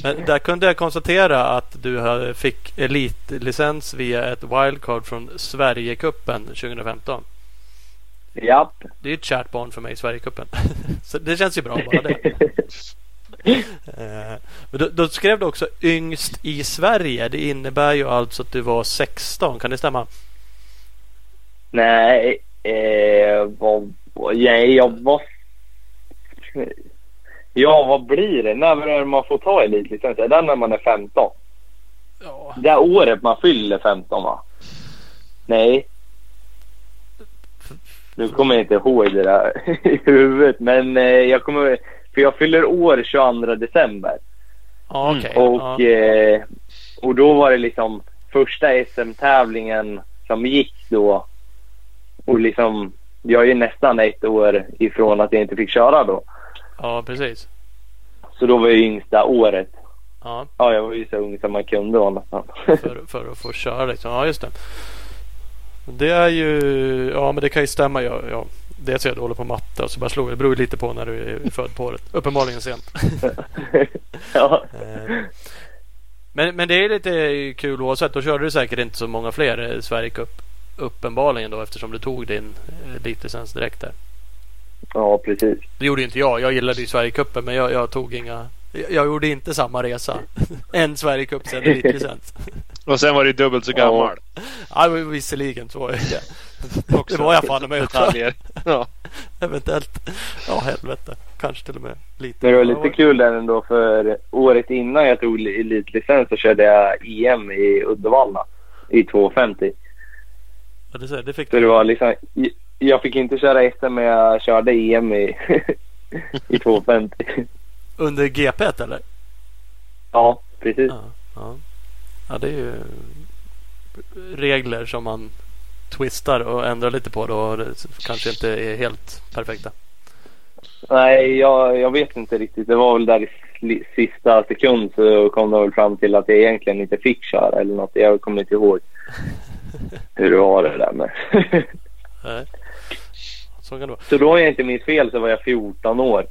Men där kunde jag konstatera att du fick elitlicens via ett wildcard från Sverigecupen 2015. Japp. Det är ett kärt barn för mig, Sverigecupen. Så det känns ju bra bara det. Eh, Men då, då skrev du också yngst i Sverige. Det innebär ju alltså att du var 16. Kan det stämma? Nej, eh, vad, nej, jag var... Ja, vad blir det? När är det man får ta elitlicens? Är det när man är 15? Ja. Det året man fyller 15 va? Nej. Nu kommer jag inte ihåg det där i huvudet men eh, jag kommer för jag fyller år 22 december Ja, okej. och, Ja. eh, och då var det liksom första SM-tävlingen som gick då och liksom jag är ju nästan ett år ifrån att jag inte fick köra då ja, precis. så då var jag yngsta året Ja, ja jag var ju så ung som man kunde vara nästan för, för att få köra liksom. Ja, just det. Det är ju... Ja, men det kan ju stämma. Ja, ja. Dels är jag dålig på matte och så bara slog jag. Det beror lite på när du är född på året. Uppenbarligen sent. ja. Eh, Men, men det är lite kul oavsett. Då körde du säkert inte så många fler eh, Sverigecup. Uppenbarligen då eftersom du tog din eh, elitlicens direkt där. ja precis Det gjorde inte jag. Jag gillade ju Sverigecupen men jag, jag tog inga... Jag, jag gjorde inte samma resa. en Sverigecup sen elitlicens. Och sen var det dubbelt så gammal. Ja, visserligen så var det. Det var jag fan med. Detaljer. Ja. Eventuellt. Ja, helvete. Kanske till och med lite. Men det var lite kul där ändå för året innan jag tog elitlicens så körde jag EM i Uddevalla i 250. Ja, det, säger- det fick Så det var liksom, jag fick inte köra SM men jag körde EM i, i 250. Under GP eller? Ja, precis. Ja, ja. Ja, det är ju regler som man twistar och ändrar lite på då. kanske inte är helt perfekta. Nej, jag, jag vet inte riktigt. Det var väl där i sista sekund så kom de väl fram till att jag egentligen inte fick köra eller något. Jag kommer inte ihåg hur det var det där med. Nej. Så kan det vara. så då jag inte minns fel så var jag 14 år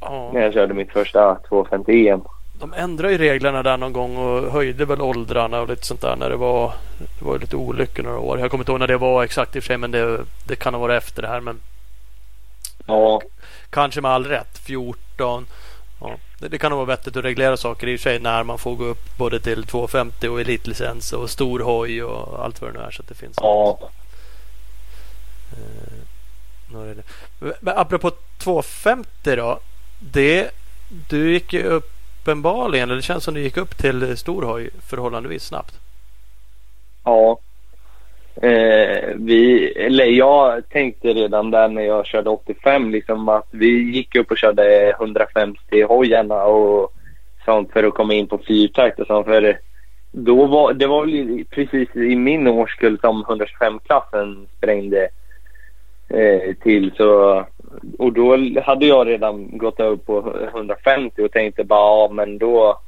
Ja. när jag körde mitt första 250 EM. De ändrade ju reglerna där någon gång och höjde väl åldrarna och lite sånt där när det var Det var lite olyckor några år. Jag kommer inte ihåg när det var exakt i och för sig men det, det kan ha varit efter det här men Ja, Kanske med all rätt 14 ja. det, det kan nog vara vettigt att reglera saker i och för sig när man får gå upp både till 250 och elitlicens och stor hoj och allt vad det nu är så att det finns ja. Eh. Men- apropå 250 då. Det, du gick ju uppenbarligen, eller det känns som du gick upp till stor hoj förhållandevis snabbt. Ja. Eh, vi, eller jag tänkte redan där när jag körde 85 liksom att vi gick upp och körde 150 hojarna och sånt för att komma in på fyrtakt och sånt. För då var, det var väl precis i min årskull som 125-klassen sprängde eh, till. Så, och då hade jag redan gått upp på 150 och tänkte bara ja men då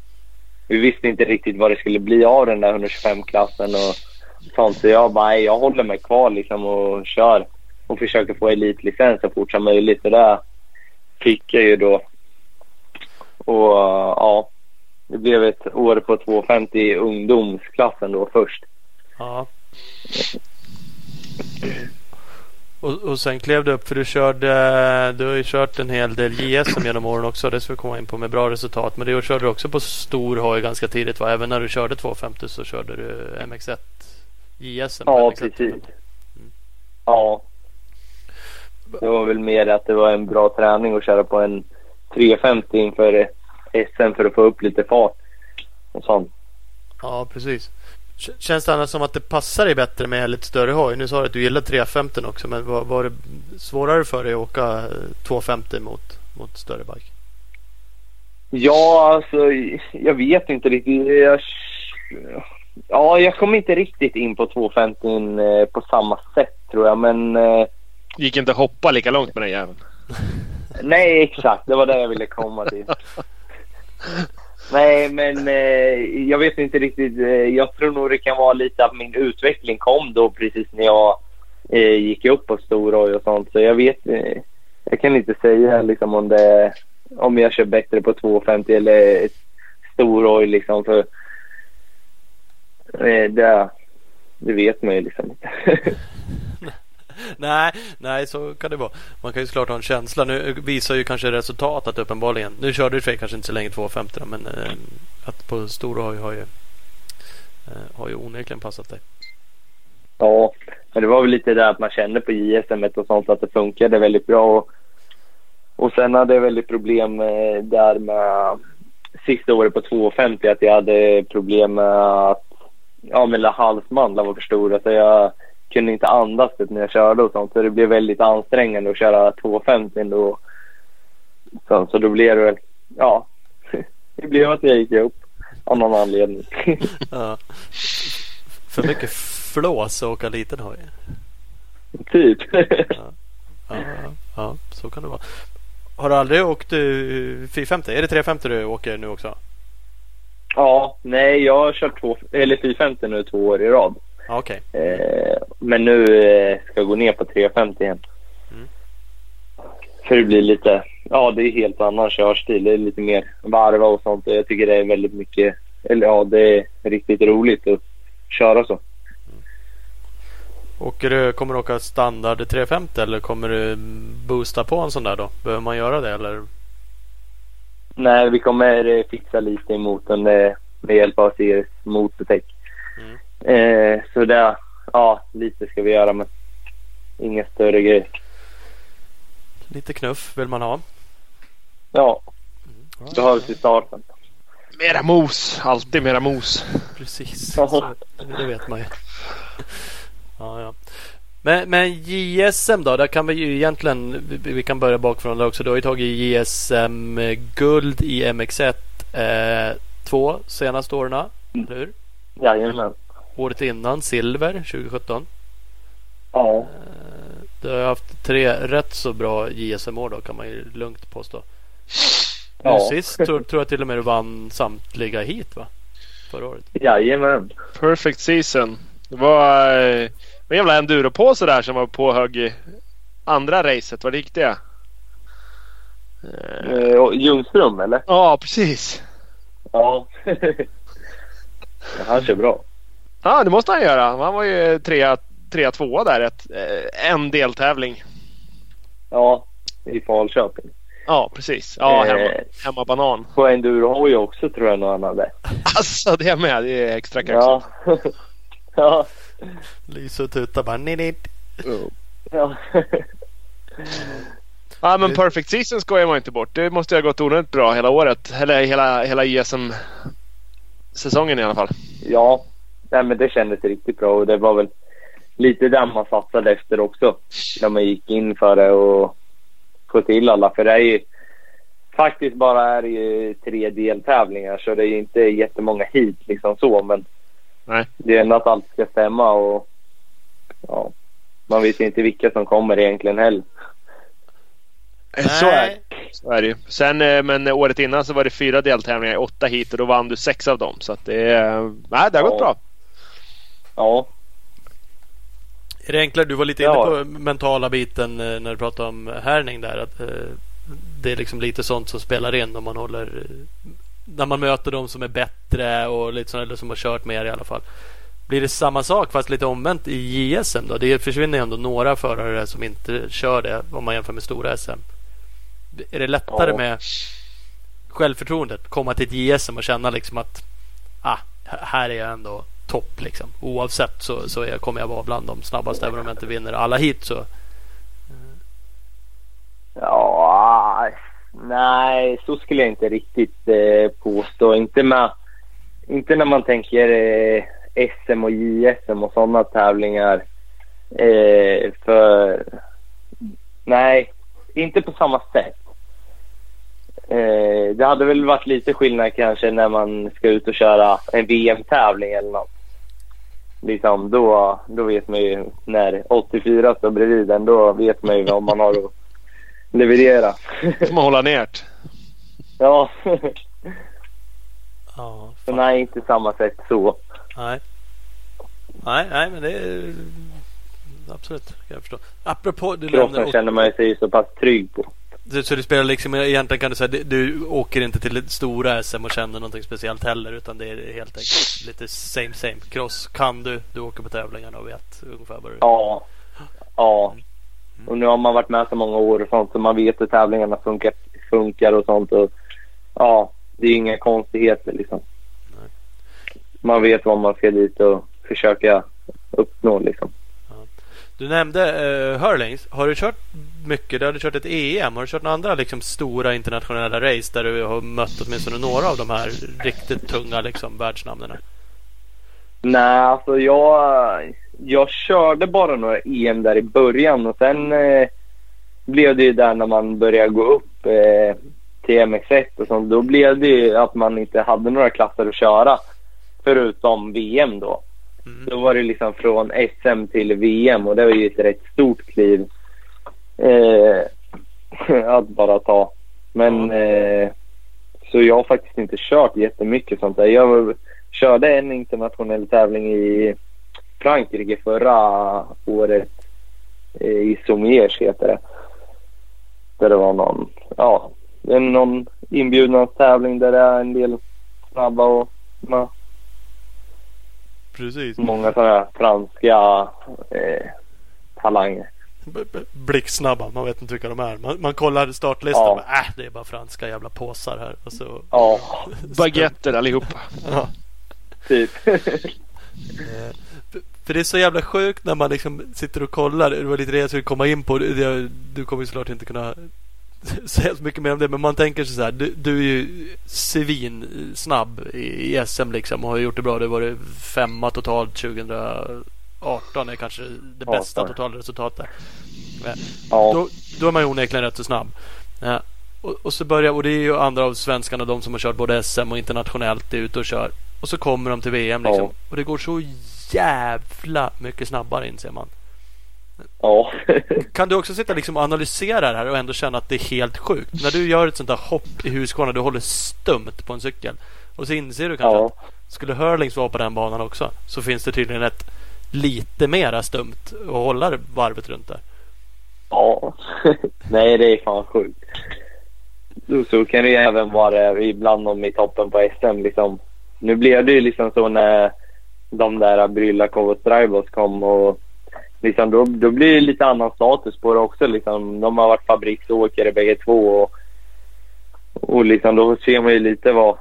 vi visste inte riktigt vad det skulle bli av den där 125-klassen och sånt. Så jag bara, jag håller mig kvar liksom och kör och försöker få elitlicens så fort som möjligt. Och det fick jag ju då. Och ja, det blev ett år på 250 i ungdomsklassen då först. Ja. Och, och sen klev du upp för du körde Du har ju kört en hel del JSM genom åren också. Det ska vi komma in på med bra resultat. Men det körde du också på stor hoj ganska tidigt va? Även när du körde 250 så körde du MX1 JSM. Ja, MX1. precis. Ja. Det var väl mer att det var en bra träning att köra på en 350 inför SM för att få upp lite fart och sånt. Ja, precis. Känns det annars som att det passar dig bättre med lite större hoj? Nu sa du att du gillar 350 också men var, var det svårare för dig att åka eh, 250 mot, mot större bike? Ja, alltså jag vet inte riktigt. Jag, ja, jag kom inte riktigt in på 250 eh, på samma sätt tror jag. Men eh, Gick inte hoppa lika långt med den jäveln. nej, exakt. Det var det jag ville komma till. Nej, men eh, jag vet inte riktigt. Eh, jag tror nog det kan vara lite att min utveckling kom då precis när jag eh, gick upp på storoj och sånt. Så jag vet eh, Jag kan inte säga liksom om det om jag kör bättre på 250 eller storoj liksom. För eh, det, det vet man ju liksom inte. Nej, nej, så kan det vara. Man kan ju såklart ha en känsla. Nu visar ju kanske resultatet uppenbarligen. Nu körde du kanske inte så länge 250 men eh, att på stora har ju, har ju, eh, har ju onekligen passat dig. Ja, men det var väl lite det att man kände på JSM och sånt att det funkade väldigt bra. Och, och sen hade jag väldigt problem eh, där med sista året på 250 att jag hade problem med att ja, mina halsmandlar var för stora så jag kunde inte andas typ, när jag körde och sånt. Så det blev väldigt ansträngande att köra 250 då. Så, så då blev det väl, ja, det blev att jag gick upp av någon anledning. Ja. För mycket flås att åka liten hoj. typ. Ja, ja, ja, så kan det vara. Har du aldrig åkt eh, 450? Är det 350 du åker nu också? Ja, nej jag har kört två, eller 450 nu två år i rad. Okej. Eh, men nu eh, ska jag gå ner på 350 igen. Mm. För det blir lite, ja det är helt annan körstil. Det är lite mer varva och sånt. Jag tycker det är väldigt mycket, eller ja det är riktigt roligt att köra så. Åker du, kommer du åka standard 350 eller kommer du boosta på en sån där då? Behöver man göra det eller? Nej, vi kommer eh, fixa lite i motorn eh, med hjälp av Sirius motortech. Mm. Eh, så det, ja lite ska vi göra men inga större grejer. Lite knuff vill man ha. Ja, Ja, behövs i starten. Mera mos. Alltid mera mos. Precis. Ja. Så, det vet man ju. Ja, ja. Men, men JSM då? Där kan vi ju egentligen vi, vi kan börja bakifrån där också. Du har ju tagit JSM-guld i MX1 eh, två senaste åren. Eller hur? Jajamän. Året innan silver 2017. Ja. Eh, Du har haft tre rätt så bra JSM-år då kan man ju lugnt påstå. Nu Ja. sist tror, tror jag till och med du vann samtliga hit va? Förra året. Jajamän. Perfect season. Det var eh, en jävla enduropåse där som var på hög i andra racet. Vad gick det? Eh, Ljungström eller? Ja, precis. Ja. han kör bra. Ja, det måste han göra. Han var ju trea, trea tvåa där ett, eh, en deltävling. Ja, i Falköping. Ja, precis. Ja, Eh. hemma, hemma banan. På enduro hoj också tror jag nog han hade. Alltså det med. Det är extra kaxigt. Ja. ja. Lyser och tutar bara. Nej, nej. ja. Ja, men perfect season skojar man inte bort. Det måste ju ha gått onödigt bra hela året. Eller hela, hela ISM-säsongen i alla fall. ja. Nej, men det kändes riktigt bra och det var väl lite där man satsade efter också. När man gick in för det och få till alla. För det är ju faktiskt bara är ju tre deltävlingar så det är ju inte jättemånga hit liksom så. Men Nej. det är ändå att allt ska stämma och ja, man vet ju inte vilka som kommer egentligen heller. Så är, det. så är det ju. Sen, eh, men året innan så var det fyra deltävlingar i åtta hit och då vann du sex av dem. Så att det, är- nej, det har gått Ja. bra. Ja, Är det enklare? Du var lite inne Ja. på mentala biten eh, när du pratade om härning där. Att, eh, det är liksom lite sånt som spelar in om man håller eh, när man möter de som är bättre och lite sådana eller som har kört mer i alla fall. Blir det samma sak fast lite omvänt i JSM då? Det försvinner ju ändå några förare som inte kör det om man jämför med stora SM. Är det lättare Ja. med självförtroendet? Komma till ett JSM och känna liksom att ah, här är jag ändå topp liksom. Oavsett så, så är, kommer jag vara bland de snabbaste även om jag inte vinner alla hit så. Ja, nej, så skulle jag inte riktigt eh, påstå. Inte, med, inte när man tänker eh, SM och JSM och sådana tävlingar. Eh, för nej, inte på samma sätt. Eh, det hade väl varit lite skillnad kanske när man ska ut och köra en VM-tävling eller något. Liksom, då, då vet man ju när 84 står bredvid en, då vet man ju vad man har att leverera. får man hålla ner ja, Ja, så fan. nej, inte samma sätt så. Nej. Nej, nej, men det är absolut. Kan jag förstå. Apropå, du Kroppen känner man sig så pass trygg på. Du, så du spelar liksom egentligen kan du säga du, åker inte till ett stora SM och känner någonting speciellt heller utan det är helt enkelt lite same same. Cross kan du, du åker på tävlingarna och vet ungefär vad du... Ja, ja. Och nu har man varit med så många år och sånt så man vet hur tävlingarna funkar, funkar och sånt. Och, ja, det är inga konstigheter liksom. Nej. Man vet vad man ska dit och försöka uppnå liksom. Du nämnde uh, Hurlings. Har du kört mycket? Du hade kört ett EM. Har du kört några andra liksom, stora internationella race där du har mött åtminstone några av de här riktigt tunga liksom, världsnamnen? Nej, alltså jag, jag körde bara några EM där i början och sen eh, blev det ju där när man började gå upp eh, till MX1 och sånt. Då blev det ju att man inte hade några klasser att köra förutom VM då. Mm. Då var det liksom från SM till VM och det var ju ett rätt stort kliv eh, att bara ta. Men eh, så jag har faktiskt inte kört jättemycket sånt där. Jag körde en internationell tävling i Frankrike förra året. Eh, I Somiers heter det. Där det var någon, ja, någon inbjudningstävling där det är en del snabba och Precis. många sådana franska eh, talanger. Blixtsnabba. Man vet inte vilka de är. Man, man kollar startlistan. Ja. och bara, Äh, det är bara franska jävla påsar här. Och så, Ja, Baguetter allihopa. ja. typ. Eh, för- det är så jävla sjukt när man liksom sitter och kollar. Det var lite det jag skulle komma in på. Du kommer ju såklart inte kunna säga så mycket mer om det. Men man tänker sig så här. Du, du är ju svin snabb i, i SM liksom. Och har gjort det bra. Det var det femma totalt 2018. är kanske det Ja, bästa sorry. totalresultatet. Eh, Ja, då, då är man ju onekligen rätt så snabb. Ja. Och, och så börjar, och det är ju andra av svenskarna, de som har kört både SM och internationellt, är ute och kör. Och så kommer de till VM liksom. Ja. Och det går så jävla mycket snabbare inser man. Ja. Kan du också sitta liksom och analysera det här och ändå känna att det är helt sjukt? När du gör ett sånt där hopp i Husqvarna, du håller stumt på en cykel. Och så inser du kanske ja. att skulle Hurlings vara på den banan också så finns det tydligen ett lite mera stumt att hålla varvet runt där. Ja. Nej, det är fan sjukt. så, så kan det ju även vara ibland om i toppen på SM. Liksom. Nu blev det ju liksom så när de där Brylakov och Strajbos kom och liksom då, då blir det lite annan status på det också. Liksom. De har varit fabriksåkare bägge två och, och liksom då ser man ju lite vad,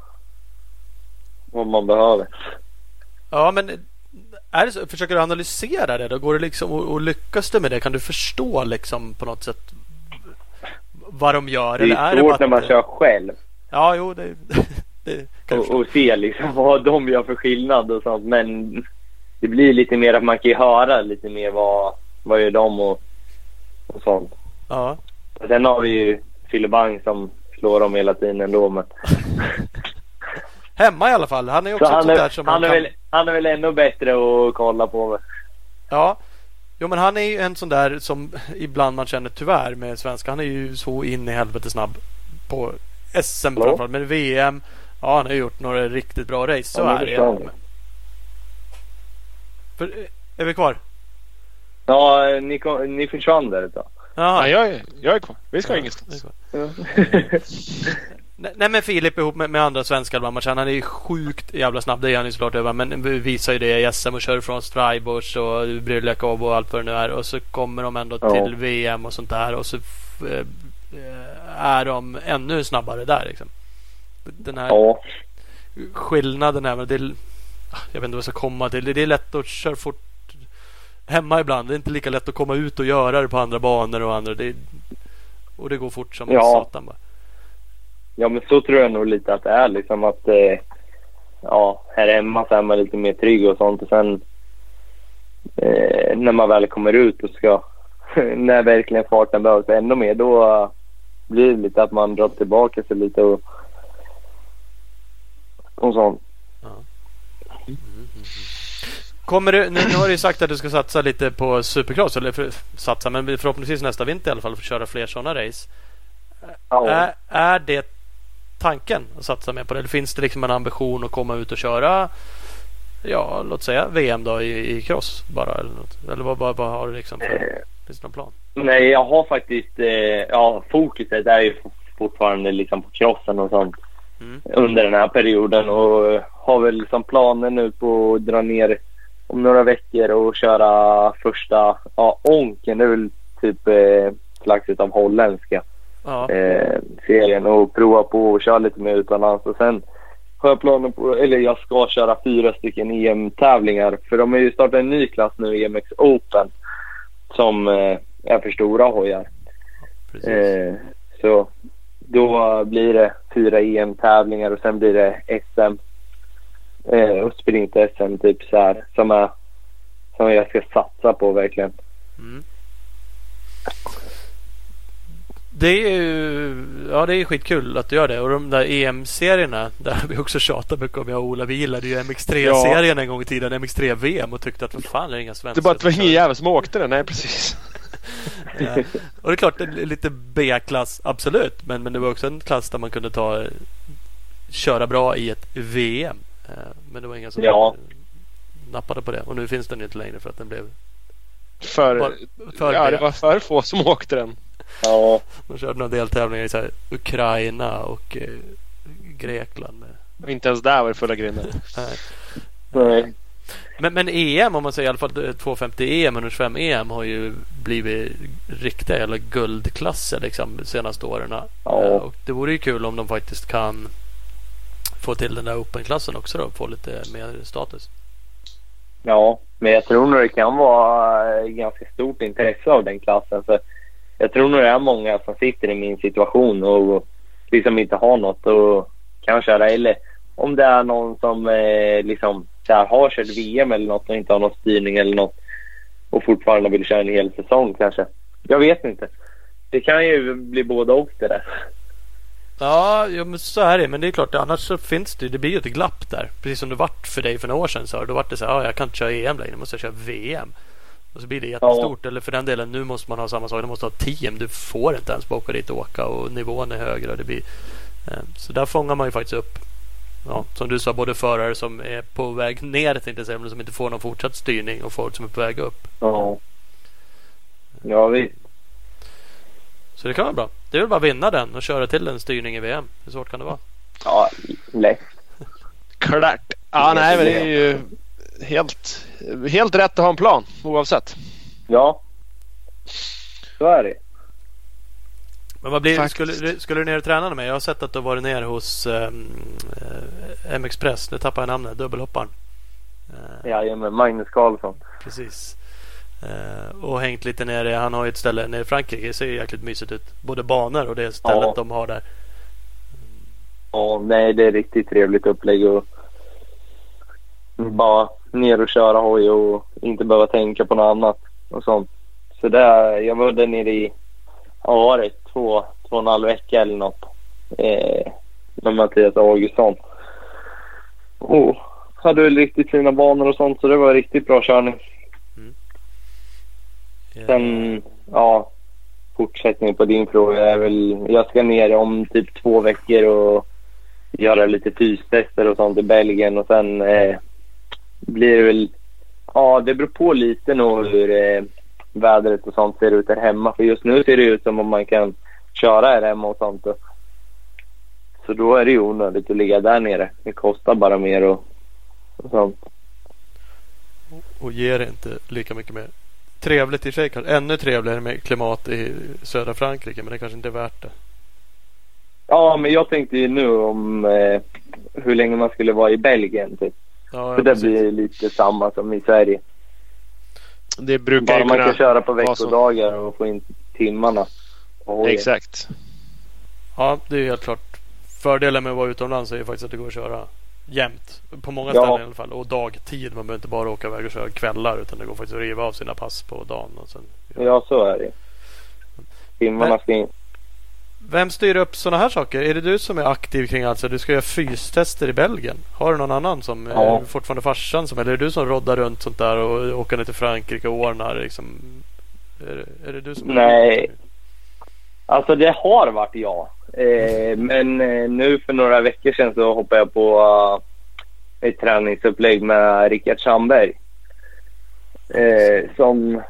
vad man behöver. Ja, men är det så, försöker du analysera det då? Går det liksom, och, och lyckas du med det? Kan du förstå liksom på något sätt vad de gör? Det är, eller är svårt det när man kör själv. Ja, jo, det, det kan och, och se liksom vad de gör för skillnad och sånt. Men det blir lite mer att man kan höra lite mer vad, vad gör de och, och sånt. Ja. Sen har vi ju Bang som slår dem hela tiden ändå. Men... Hemma i alla fall. Han är också Så han, är, där som han, är kan... väl, han är väl ännu bättre att kolla på. Ja. Jo men han är ju en sån där som ibland man känner tyvärr med svenska. Han är ju så in i helvete snabb på SM Hallå? framförallt. Men VM. Ja han har gjort några riktigt bra race. Så Ja, är det. För, är vi kvar? Ja, ni, kom, ni försvann där ett tag. Ja, jag, är, jag är kvar. Vi ska Ja, ingenstans. kvar. Nej men Filip ihop med, med andra svenskar. Man känner han är ju sjukt jävla snabb. Det är han ju såklart över. Men vi visar ju det i SM och kör från Strybors och Brylakov och allt vad det nu är. Och så kommer de ändå Ja. till VM och sånt där. Och så eh, är de ännu snabbare där liksom. Den här ja. skillnaden är väl det är, Jag vet inte vad jag ska komma till. Det är lätt att köra fort hemma ibland. Det är inte lika lätt att komma ut och göra det på andra banor och andra. Det är, och det går fort som Ja. satan bara. ja, men så tror jag nog lite att det är. Liksom att, eh, ja, här hemma så är man lite mer trygg och sånt. Och sen eh, när man väl kommer ut och ska, när verkligen farten behövs ännu mer, då blir det lite att man drar tillbaka sig lite och, och sånt. Kommer du, nu, nu har du ju sagt att du ska satsa lite på supercross. Eller för, satsa, men förhoppningsvis nästa vinter i alla fall. Få köra fler sådana race. Ja. Är, är det tanken att satsa mer på det? Eller finns det liksom en ambition att komma ut och köra Ja, låt säga VM då i, i cross bara eller något? Eller vad, vad, vad har du liksom för, Eh, finns det någon plan? Nej, jag har faktiskt... Eh, ja, fokuset är ju fortfarande liksom på crossen och sånt Mm. under den här perioden och har väl som planer nu på att dra ner om några veckor och köra första... Ja, Onken. Det är väl typ eh, slags av holländska Ja, eh, serien. Och prova på att köra lite mer utomlands. Och sen har jag planer på, eller jag ska köra fyra stycken EM-tävlingar för de har ju startat en ny klass nu, EMX Open, som eh, är för stora hojar. Eh, så då blir det fyra EM-tävlingar och sen blir det SM. Eh, och sprint-SM typ så här som, är, som jag ska satsa på verkligen. Mm. Det är ju ja, det är skitkul att du gör det. Och de där EM-serierna, där vi också tjatat mycket om jag och Ola. Vi gillade ju MX3-serien en gång i tiden, MX3-VM och tyckte att vad fan är det inga Det svenskar är bara att det var ingen jävel som åkte den. Nej, precis. Ja. Och det är klart, det är lite B-klass, absolut. Men, men det var också en klass där man kunde ta köra bra i ett VM. Eh, Men det var ingen som Ja. nappade på det. Och nu finns den ju inte längre för att den blev För, Bara- för ja, det var för få som åkte den. Ja, De körde några deltävlingar i så här Ukraina och eh, Grekland. Och inte ens där var det fulla grindar. Nej. nej. Men, men EM, om man säger i alla fall eh, 250 EM och 125 EM har ju blivit riktiga jävla guldklasser liksom de senaste åren. Ja. Eh, Och det vore ju kul om de faktiskt kan få till den där Open-klassen också då. Få lite mer status. Ja, men jag tror nog det kan vara eh, ganska stort intresse av den klassen. För jag tror nog det är många som sitter i min situation och liksom inte har något och kan köra. Eller om det är någon som eh, liksom så här, har kört VM eller något och inte har någon styrning eller något och fortfarande vill köra en hel säsong kanske. Jag vet inte. Det kan ju bli både och det där. Ja, ja men så är det. Men det är klart, annars så finns det Det blir ju ett glapp där. Precis som det vart för dig för några år sedan. Så då vart det så här, ja, jag kan inte köra EM längre. Nu måste jag köra VM. Och så blir det jättestort. Eller för den delen, nu måste man ha samma sak. Du måste ha team. Du får inte ens bara åka dit och åka. Och nivån är högre. Och det blir, eh, så där fångar man ju faktiskt upp. Ja, som du sa, både förare som är på väg ner, tänkte jag säga, men som inte får någon fortsatt styrning och folk som är på väg upp. Ja. Ja, visst. Så det kan vara bra. Det är väl bara att vinna den och köra till en styrning i VM. Hur svårt kan det vara? Ja, lätt. Klart. Ja, nej, men det är ju helt, helt rätt att ha en plan oavsett. Ja. Så är det. Men vad blir, Faktiskt. skulle, du- skulle du ner och träna med mig? Jag har sett att du har varit ner hos um, MX Press. Nu tappar jag namnet. Dubbelhopparen. Eh, Jajamän, Magnus Karlsson. Precis. Eh, och hängt lite nere. Han har ju ett ställe nere i Frankrike. Det ser ju jäkligt mysigt ut. Både banor och det stället Ja. de har där. Ja, nej, det är riktigt trevligt upplägg och bara ner och köra hoj och inte behöva tänka på något annat och sånt. Så där, jag var där nere i, ja, var det, två, två och en halv vecka eller något. Eh, med Mattias Augustsson. Och hade väl riktigt fina banor och sånt så det var riktigt bra körning. Eh, Sen, ja, fortsättning på din fråga är väl, jag ska ner om typ två veckor och göra lite fystester och sånt i Belgien och sen eh, blir det väl, ja det beror på lite nog hur eh, vädret och sånt ser ut där hemma. För just nu ser det ut som om man kan köra här hemma och sånt. Och, så då är det ju onödigt att ligga där nere. Det kostar bara mer och, och sånt. och ger inte lika mycket mer. Trevligt i och för sig. kanske. Ännu trevligare med klimat i södra Frankrike. Men det kanske inte är värt det. Ja, men jag tänkte ju nu om eh, hur länge man skulle vara i Belgien. Typ. Ja, För det blir lite samma som i Sverige. Det brukar Bara man kan köra på veckodagar och få in timmarna. hojen. Exakt. Ja, det är helt klart. Fördelen med att vara utomlands är ju faktiskt att det går att köra jämt. På många Ja. ställen i alla fall. Och dagtid. Man behöver inte bara åka iväg och köra kvällar. Utan det går faktiskt att riva av sina pass på dagen. Och sen, Ja, så är det. Timmarna ska in. Vem styr upp sådana här saker? Är det du som är aktiv kring allt? Så Du ska göra fystester i Belgien. Har du någon annan som Ja. är fortfarande farsan som? Eller är det du som roddar runt sånt där och åker ner till Frankrike och ordnar liksom? Är, är det du som Nej. Alltså det har varit jag. Eh, men eh, nu för några veckor sedan så hoppade jag på uh, ett träningsupplägg med Rickard Sandberg. Eh, som,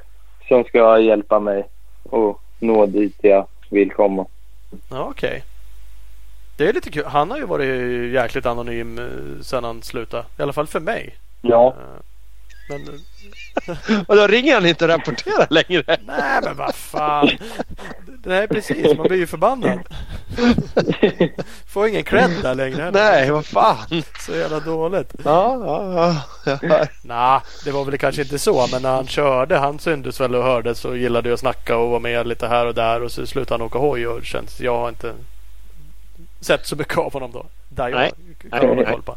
som ska hjälpa mig att nå dit jag vill komma. Ja, okej. Det är lite kul. Han har ju varit jäkligt anonym eh, sedan han slutade. I alla fall för mig. Ja. Eh, Men Och då ringer han inte och rapporterar längre. nej, men vad fan. Nej, precis. Man blir ju förbannad. Får ingen cred där längre. Nej, vad fan. Så jävla dåligt. Ja, ja, ja. Nej, det var väl kanske inte så. Men när han körde, han syntes väl och hördes och gillade ju att snacka och vara med lite här och där. Och så slutade han åka hoj och känns, jag har inte sett så mycket av honom då. Där jag Nej. Nej. koll på.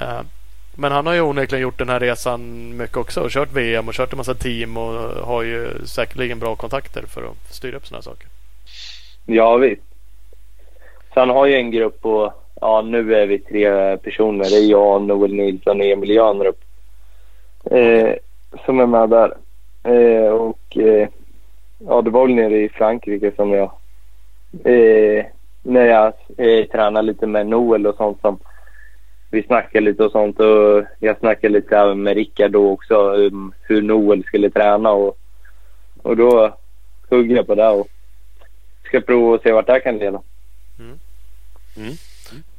Eh, men han har ju onekligen gjort den här resan mycket också och kört VM och kört en massa team och har ju säkerligen bra kontakter för att styra upp sådana saker. Ja, visst. Så han har ju en grupp på, ja nu är vi tre personer. Det är jag, Noel Nilsson och Emil Jönrup. Eh, som är med där. Eh, och eh, ja, det var väl nere i Frankrike som jag, eh, när jag eh, tränade lite med Noel och sånt som vi snackade lite och sånt och jag snackade lite även med Rickard då också om hur Noel skulle träna och, och då hugg jag på det och ska prova och se vart det här kan leda.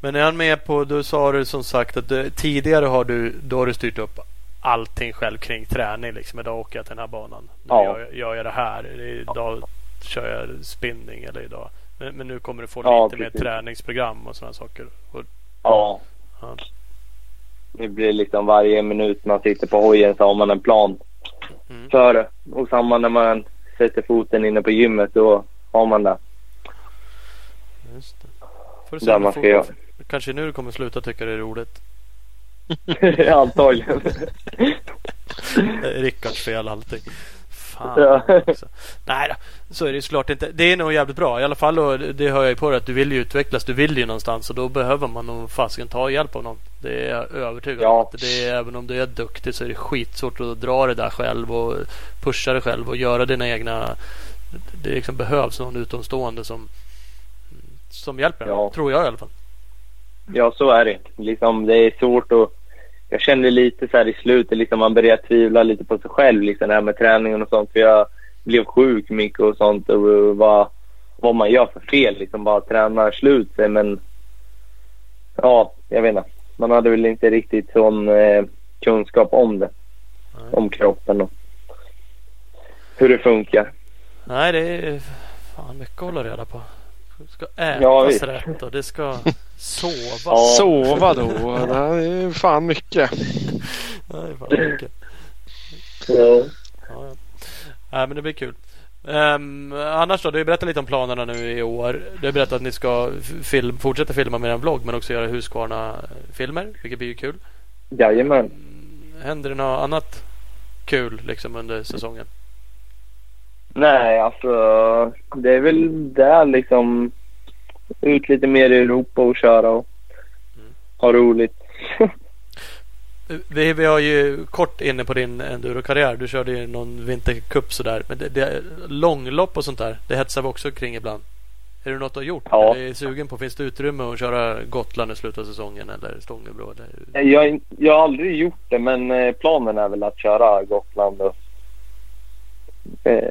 Men är han med på, du sa du som sagt att du, tidigare har du, då har du styrt upp allting själv kring träning. Liksom. Idag åker jag till den här banan. Ja. gör, jag- gör det här. Idag kör jag spinning eller idag. Men, men nu kommer du få Ja, lite mer precis. träningsprogram och sådana saker. Och, Ja. Ja. Det blir liksom varje minut man sitter på hojen så har man en plan Mm. för det. Och samma när man sätter foten inne på gymmet då har man det. Just det. Får du man ska göra. Kanske nu du kommer sluta tycka det är roligt. Antagligen. Rickards fel allting. Fan Ja. också. Nej då, så är det såklart inte. Det är nog jävligt bra. I alla fall och det hör jag ju på dig att du vill ju utvecklas. Du vill ju någonstans och då behöver man nog fasiken ta hjälp av någon. Det är jag övertygad om. Ja. Att det är, även om du är duktig så är det skitsvårt att dra det där själv och pusha dig själv och göra dina egna... Det liksom behövs någon utomstående som, som hjälper en. Ja. Tror jag i alla fall. Ja, så är det. Liksom, det är svårt att... Jag kände lite så här i slutet, liksom, man började tvivla lite på sig själv. Liksom, det här med träningen och sånt. För jag blev sjuk mycket och sånt och var vad man gör för fel. Liksom bara träna slut sig. Men ja, jag vet inte. Man hade väl inte riktigt sån eh, kunskap om det. Nej. Om kroppen och hur det funkar. Nej, det är fan mycket att hålla reda på. Det ska ätas Ja, rätt och det ska sova. Ja. Sova då? Det är fan mycket. Nej, fan mycket. Ja. Ja, ja. Men det blir kul. Ehm, annars då? Du har berättat lite om planerna nu i år. Du har berättat att ni ska film, fortsätta filma med en vlogg men också göra Husqvarna-filmer, vilket blir ju kul. Jajamän. Händer det något annat kul liksom under säsongen? Nej, alltså det är väl där liksom. Ut lite mer i Europa och köra och Mm. ha roligt. Vi, vi har ju kort inne på din enduro-karriär. Du körde ju någon vintercup sådär. Men det, det, långlopp och sånt där, det hetsar vi också kring ibland. Är det något du har gjort? Ja. Eller är sugen på? Finns det utrymme att köra Gotland i slutet av säsongen eller Stångebro? Eller? Jag, jag har aldrig gjort det men eh, planen är väl att köra Gotland och eh,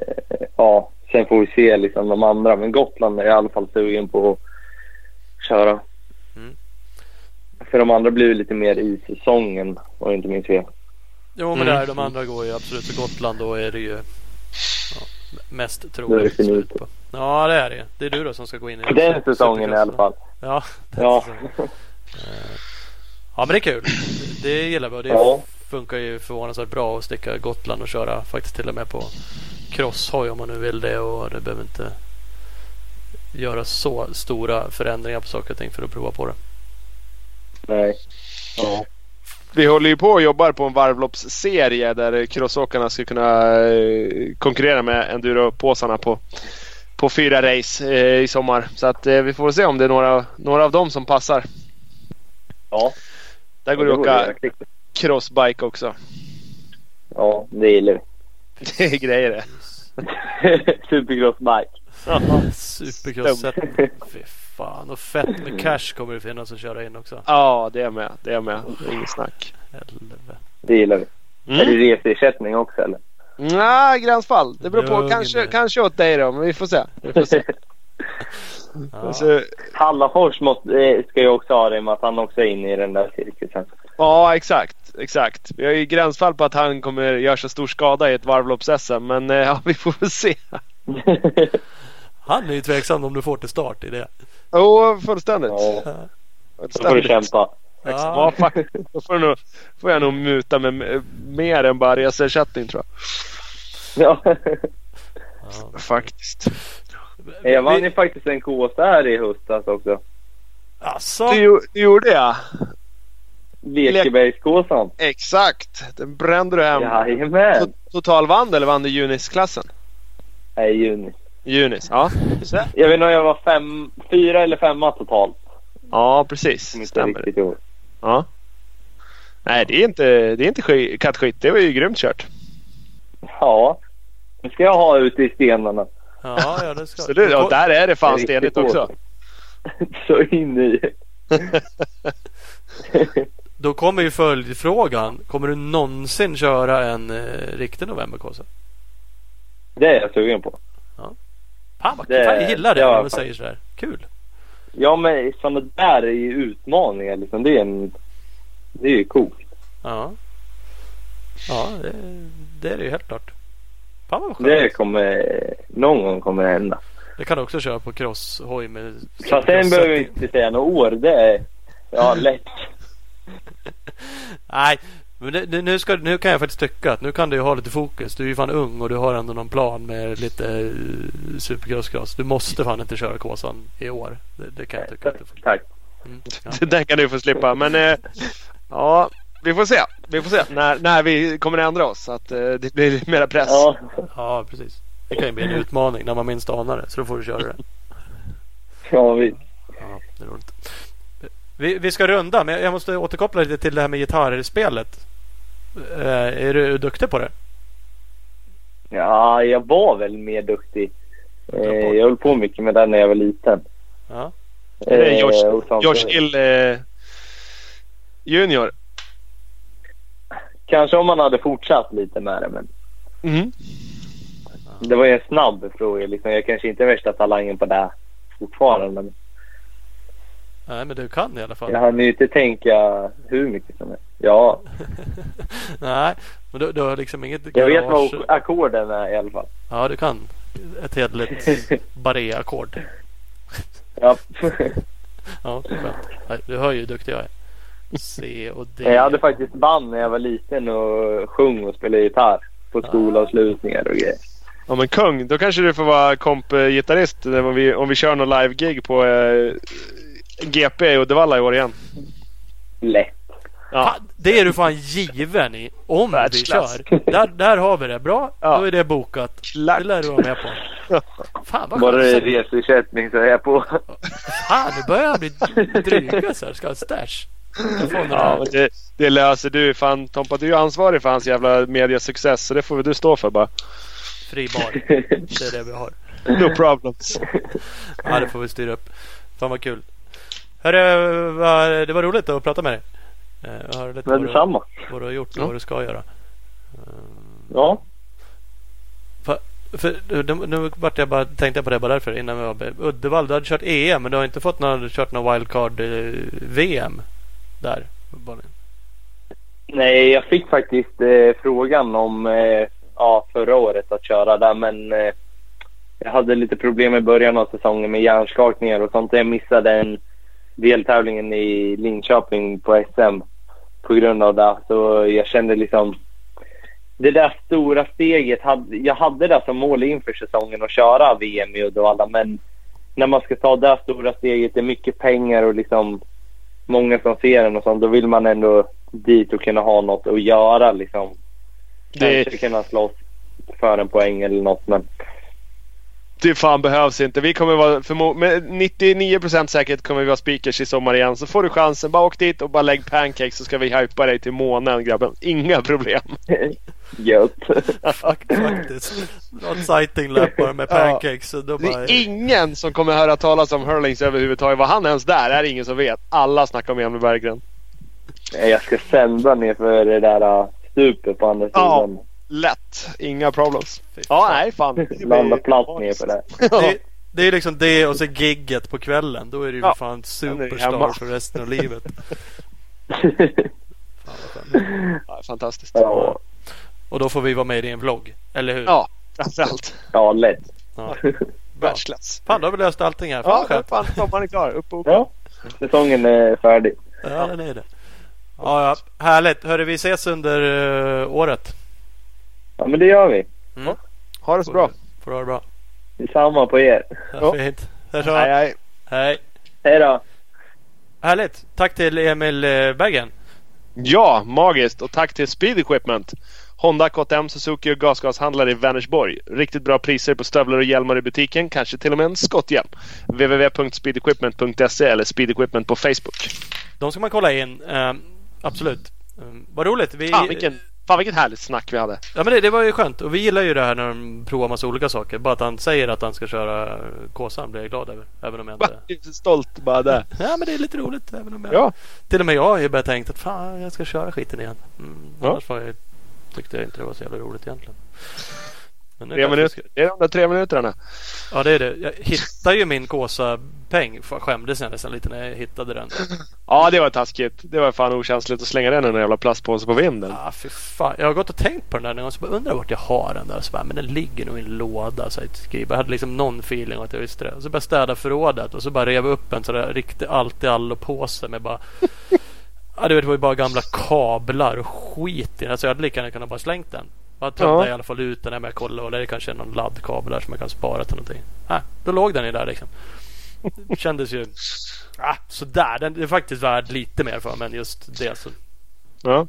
ja, sen får vi se liksom de andra. Men Gotland är jag i alla fall sugen på att köra. För de andra blir ju lite mer i säsongen om jag inte minns fel. Jo men Mm. där, de andra går ju absolut. Så Gotland då är det ju ja, mest det troligt. slut på. Ja det är det Det är du då som ska gå in i För den säsongen i alla fall. Ja, Ja. Eh, ja men det är kul. Det, det gillar vi och det Ja. funkar ju förvånansvärt bra att sticka Gotland och köra faktiskt till och med på crosshoj om man nu vill det och det behöver inte göra så stora förändringar på saker och ting för att prova på det. Nej. Ja. Vi håller ju på och jobbar på en varvloppsserie där crossåkarna ska kunna eh, konkurrera med enduropåsarna på, på fyra race eh, i sommar. Så att eh, vi får se om det är några, några av dem som passar. Ja. Där går det att åka crossbike också. Ja, det gillar vi. Det är grejer det. Supercrossbike. Supercross Fy fan och fett med cash kommer det finnas att köra in också. Ja, det är med. Det är med. Det är inget snack. Helvete. Det gillar vi. Är Mm. det reseersättning också eller? Nej, gränsfall. Det beror på. Lugn Kanske, kanske åt dig då, men vi får se. Vi får se. Ja. Så, Hallafors måste, eh, ska ju också ha det med att han också är inne i den där cirkusen. ja, exakt. Exakt. Vi har ju gränsfall på att han kommer göra så stor skada i ett varvlopps-SM. Men eh, ja, vi får väl se. Han är ju tveksam om du får till start i det. Jo, oh, fullständigt. ja, Ja. då får du kämpa. Ja, faktiskt. Då får, jag nog, får jag nog muta med mer än bara reseersättning tror Ja. Ja. Faktiskt. Jag vann ju faktiskt en KS här i höstas också. Alltså, Du, gjo- du gjorde ja. Lekebergskåsan. Exakt. Den brände du hem. Jajamän. To- Total vann eller vann du Junis-klassen? Nej, juni. Junis, ja. Jag vet inte om jag var fem, fyra eller femma totalt. Ja, precis. Stämmer. Ja. Nej, det är inte, det är inte sk- kattskit. Det var ju grymt kört. Ja. Nu ska jag ha ute i stenarna. ja, ja, det ska. Så och där är det fan stenigt också. Så in i. Då kommer ju följdfrågan. Kommer du någonsin köra en eh, riktig novemberkåsa? Det är jag sugen på. Fan vad fan, jag gillar det ja, när fan. säger sådär. Kul. Ja, men sådana där är ju utmaningar liksom. Det är en... Det är ju coolt. Ja. Ja, det, det är det ju helt klart. Fan vad skönt. Det kommer... Någon gång kommer det hända. Det kan du också köra på crosshoj med Fast sen behöver vi inte säga några år. Det är... Ja, lätt. Nej, men det, det, nu, ska, nu kan jag faktiskt tycka att nu kan du ju ha lite fokus. Du är ju fan ung och du har ändå någon plan med lite uh, supercross-cross. Du måste fan inte köra Kåsan i år. Det, det kan jag tycka att du får. Tack. Mm, ja. Den kan du få slippa. Men eh, ja, vi får se. Vi får se när, när vi kommer ändra oss. Så att eh, det blir mera press. Ja. ja, precis. Det kan ju bli en utmaning när man minst anar det. Så då får du köra det. Ja, visst. Ja, det är roligt. Vi, vi ska runda, men jag måste återkoppla lite till det här med gitarrspelet. Eh, är du duktig på det? Ja, jag var väl mer duktig. Jag Eh, höll på mycket med det när jag var liten. Ja. Är det Eh, George, samtidigt- George Hill eh, Junior? Kanske om man hade fortsatt lite med det, men Mm. Det var ju en snabb fråga. Liksom. Jag kanske inte är värsta talangen på det fortfarande. Men Nej, men du kan i alla fall. jag hann ju inte tänka hur mycket som helst. Ja, Nej, men du, du har liksom inget jag vet garage. vad ackorden är i alla fall. Ja, du kan ett hederligt barré-ackord. Ja. Ja, skönt. Du hör ju hur duktig jag är. C och D. jag hade faktiskt band när jag var liten och sjöng och spelade gitarr på skolavslutningar och grejer. Ja men kung, då kanske du får vara komp-gitarrist om vi, om vi kör någon live-gig på eh, GP i Uddevalla i år igen. Lätt. Ja. Det är du fan given i. Om vi kör. Där, där har vi det. Bra, Ja. då är det bokat. Klart. Det lär du vara med på. Fan vad Bara det är reseersättning så är jag på. Fan, nu börjar jag bli dryga så här. Ska ha stash. Ja, det, det löser du. Fan Tompa, du är ansvarig för hans jävla mediesuccess så det får du stå för bara. Fri bar. Det är det vi har. No problems. Ja, det får vi styra upp. Fan vad kul. Hörru, det var roligt att prata med dig. Eh, Jag hörde lite vad du, detsamma. vad du har gjort och Ja. vad du ska göra. Ja. För, för, nu, nu vart jag bara, tänkte jag på det bara därför innan vi var Uddevalla, du hade kört EM men du har inte fått någon, kört någon wildcard-VM där? uppenbarligen. Nej, jag fick faktiskt eh, frågan om eh, ja, förra året att köra där men eh, jag hade lite problem i början av säsongen med hjärnskakningar och sånt. Jag missade en deltävlingen i Linköping på SM på grund av det. Så jag kände liksom det där stora steget. Hade, jag hade det som mål inför säsongen att köra VM i Uddevalla men när man ska ta det stora steget, det är mycket pengar och liksom många som ser en och sånt, då vill man ändå dit och kunna ha något att göra liksom. Det, Kanske kunna slåss för en poäng eller något men det fan behövs inte. Vi kommer vara, förmo- med 99% säkerhet kommer vi vara speakers i sommar igen. Så får du chansen, bara åk dit och bara lägg pancakes så ska vi hypa dig till månen grabben. Inga problem. gött. Fakt, faktiskt. Något sighting lap bara med Ja. pancakes. Så då Det bara, är ingen som kommer höra talas om Hurlings överhuvudtaget. Var han ens där är det ingen som vet. Alla snackar om Emil Berggren. jag ska sända ner för det där uh, stupet på andra Ja. Lätt. Inga problems. Ja, fan. nej fan. Det blir- Landa platt ner för det. det, det är liksom det och så gigget på kvällen. Då är du ju Ja. fan superstar för resten av livet. Fan. Ja, fantastiskt. ja, Och då får vi vara med i en vlogg. Eller hur? Ja, framförallt. ja, lätt. Ja. Världsklass. Fan, då har vi löst allting här. Fan Ja, fan. Sommaren är klar. Upp och Ja, säsongen är färdig. Ja, den är det. Ja, ja. Härligt. Hörru, vi ses under uh, året. Ja, men det gör vi. Mm. Ha det så bra. Får du ha det bra. Detsamma på er. Ja. Fint. Hej så. Nej, nej. Hej. Hej då. Härligt. Tack till Emil eh, Bergen. Ja, magiskt. Och tack till Speed Equipment. Honda, KTM, Suzuki och gasgashandlare i Vänersborg. Riktigt bra priser på stövlar och hjälmar i butiken. Kanske till och med en skotthjälm. www.speedequipment.se eller Speed Equipment på Facebook. De ska man kolla in. Eh, absolut. Um, vad roligt. Vi, Fan vilken, fan vilket härligt snack vi hade. Ja men det, det var ju skönt. Och vi gillar ju det här när de provar massa olika saker. Bara att han säger att han ska köra Kåsan blir jag glad över. Även om jag inte... Jag är så stolt bara där. Ja men det är lite roligt. Även om jag... Ja. Till och med jag har ju börjat tänka att fan jag ska köra skiten igen. Mm, Ja. Annars var jag, tyckte jag inte det var så jävla roligt egentligen. Men Tre minuter. Det är de där tre minuterna. Ja det är det. Jag hittade ju min Kåsa-peng. Skämdes jag nästan lite när jag hittade den. Ja, det var taskigt. Det var fan okänsligt att slänga den i en jävla plastpåse på vinden. Ah, fy fan. Jag har gått och tänkt på den där någon gång. Så bara undrar vart jag har den där. Så bara, men den ligger nog i en låda. Så jag, jag hade liksom någon feeling att jag visste det. Och så började jag städa förrådet. Och så bara rev upp en sån där riktig allt i allo-påse med bara... Ja, det var ju bara gamla kablar och skit i den. Alltså jag hade lika gärna kunnat bara slängt den. Jag tömde Ja. i alla fall ut den jag kollade. Och det är kanske någon laddkabel där som jag kan spara till någonting. Ah, då låg den ju där liksom. Det kändes ju... Ah, sådär. Den är faktiskt värd lite mer för än just det. Så. Ja.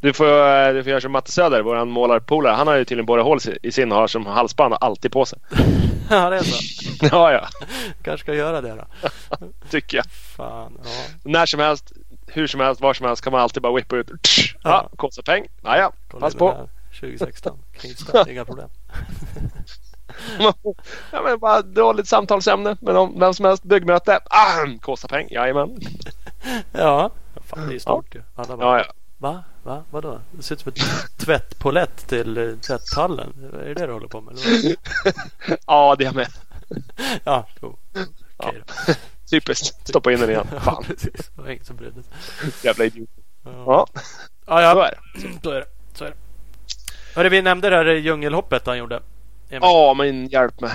Du, får, eh, du får göra som Matte Söder, vår målarpolare. Han har ju tydligen borrat hål i sin och har som halsband alltid på sig. ja, det är så. Ja, ja. Kanske ska göra det då. Tycker jag. Fan, ja. När som helst, hur som helst, var som helst kan man alltid bara whippa ut. Ja, peng. Ja, ja. Pass på. där. 2016. Knivsta, inga problem. ja, men bara dåligt samtalsämne med någon, vem som helst. Byggmöte. Ah, kostar peng. Jajamän. Ja, fan det är stort ju. Alla bara, Ja, ja. va? Va? Vadå? Det ser ut som ett tvättpolett till eh, tvätthallen. Är det det du håller på med? Ja, det med. Ja, jo. Okej då. Typiskt. Stoppa in den igen. Fan, precis. Det var ingen som brydde sig. jävla idiot. Ja, Ja, ja. så ja. är det. Så är det. Så är det. Hörde, vi nämnde det här djungelhoppet han gjorde. Emil. Ja, men hjälp mig.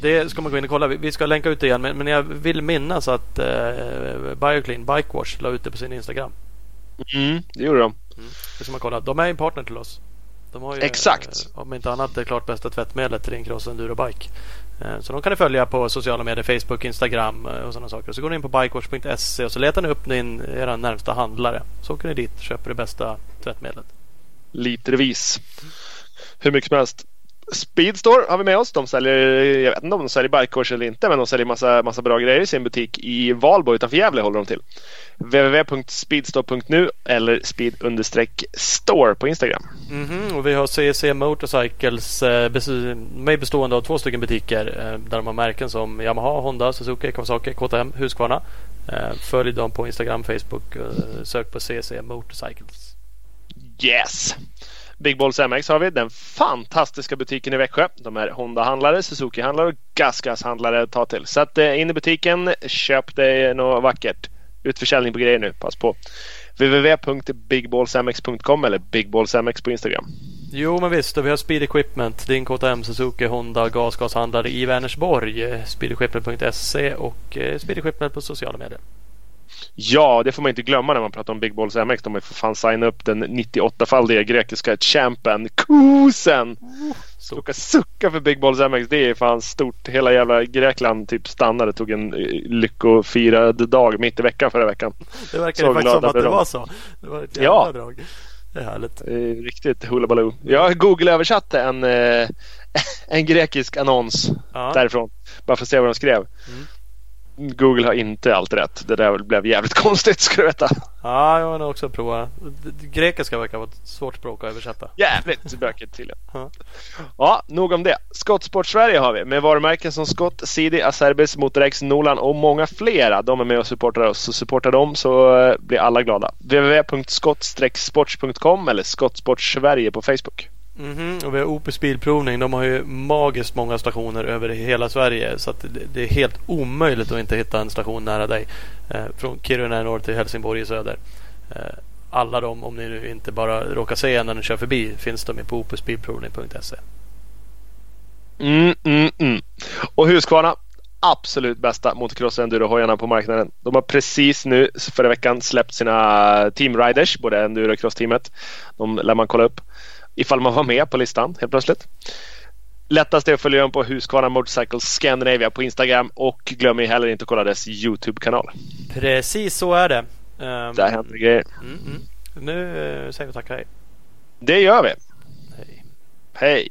Det ska man gå in och kolla. Vi- ska länka ut det igen. Men, jag vill minnas att eh, Bioclean Bikewash la ut det på sin Instagram. Mm, det gjorde de. Det ska man kolla. De är en partner till oss. De har ju, Exakt. eh, om inte annat det klart bästa tvättmedlet till din cross enduro bike. Eh, Så de kan ni följa på sociala medier, Facebook, Instagram eh, och sådana saker. Så går ni in på bikewash.se och så letar ni upp din, era närmsta handlare. Så åker ni dit och köper det bästa tvättmedlet. Litervis. Hur mycket som helst. Speedstore har vi med oss. De säljer, jag vet inte om de säljer barkkors eller inte, men de säljer massa, massa bra grejer i sin butik i Valbo utanför Gävle håller de till. www.speedstore.nu eller speed-store på Instagram. Mhm, och vi har CC Motorcycles eh, med bestående av två stycken butiker eh, där de har märken som Yamaha, Honda, Suzuki, Kawasaki, KTM, Husqvarna. Eh, följ dem på Instagram, Facebook. Sök på CC Motorcycles. Yes! Big Balls MX har vi. Den fantastiska butiken i Växjö. De är Honda-handlare, Suzuki-handlare och GasGas-handlare att ta till. Så att, eh, in i butiken, köp dig något vackert. Utförsäljning på grejer nu, pass på. www.bigballsmx.com eller bigballsmx på Instagram. Jo men visst, och vi har Speed Equipment, din KTM, Suzuki, Honda, gasgashandlare i Vänersborg. Eh, Speedequipment.se och eh, Speed Equipment på sociala medier. Ja, det får man inte glömma när man pratar om Big Balls MX. De har för fan signat upp den 98-faldiga grekiska champen Kusen. Sucka, sucka för Big Balls MX. Det är fan stort. Hela jävla Grekland typ stannade. Tog en eh, lyckofirad dag mitt i veckan förra veckan. Det verkar Så faktiskt som att det var så. Det var ett jävla Ja. drag. Det är härligt. Riktigt hullabaloo. Jag Google-översatte en, eh, en grekisk annons Ja. därifrån. Bara för att se vad de skrev. Mm. Google har inte allt rätt. Det där blev jävligt konstigt ska du veta. Ja, jag har nog också provat. Grekiska verkar vara ett svårt språk att översätta. Jävligt bökigt tydligen. Ja. Ja, nog om det. Skottsport Sverige har vi med varumärken som Skott, Sidi, Acerbis, Motorex, Nolan och många flera. De är med och supportar oss. Så supporta dem så eh, blir alla glada. www.skott-sports.com eller Skottsport Sverige på Facebook. Mhm, och vi har Opus Bilprovning. De har ju magiskt många stationer över hela Sverige. Så att det, det är helt omöjligt att inte hitta en station nära dig. Eh, från Kiruna i norr till Helsingborg i söder. Eh, alla de, om ni nu inte bara råkar se en när ni kör förbi, finns de på opusbilprovning.se. Mm, mm, mm. Och Husqvarna. Absolut bästa motocross enduro-hojarna på marknaden. De har precis nu förra veckan släppt sina Team Riders, både enduro och cross-teamet. De lär man kolla upp ifall man var med på listan helt plötsligt. Lättast är att följa dem på Husqvarna Motorcycles Scandinavia på Instagram och glöm heller inte att kolla dess Youtube-kanal. Precis så är det. Ehm, Där händer det grejer. mm, mm. Nu eh, säger vi tack och hej. Det gör vi. hej. Hej!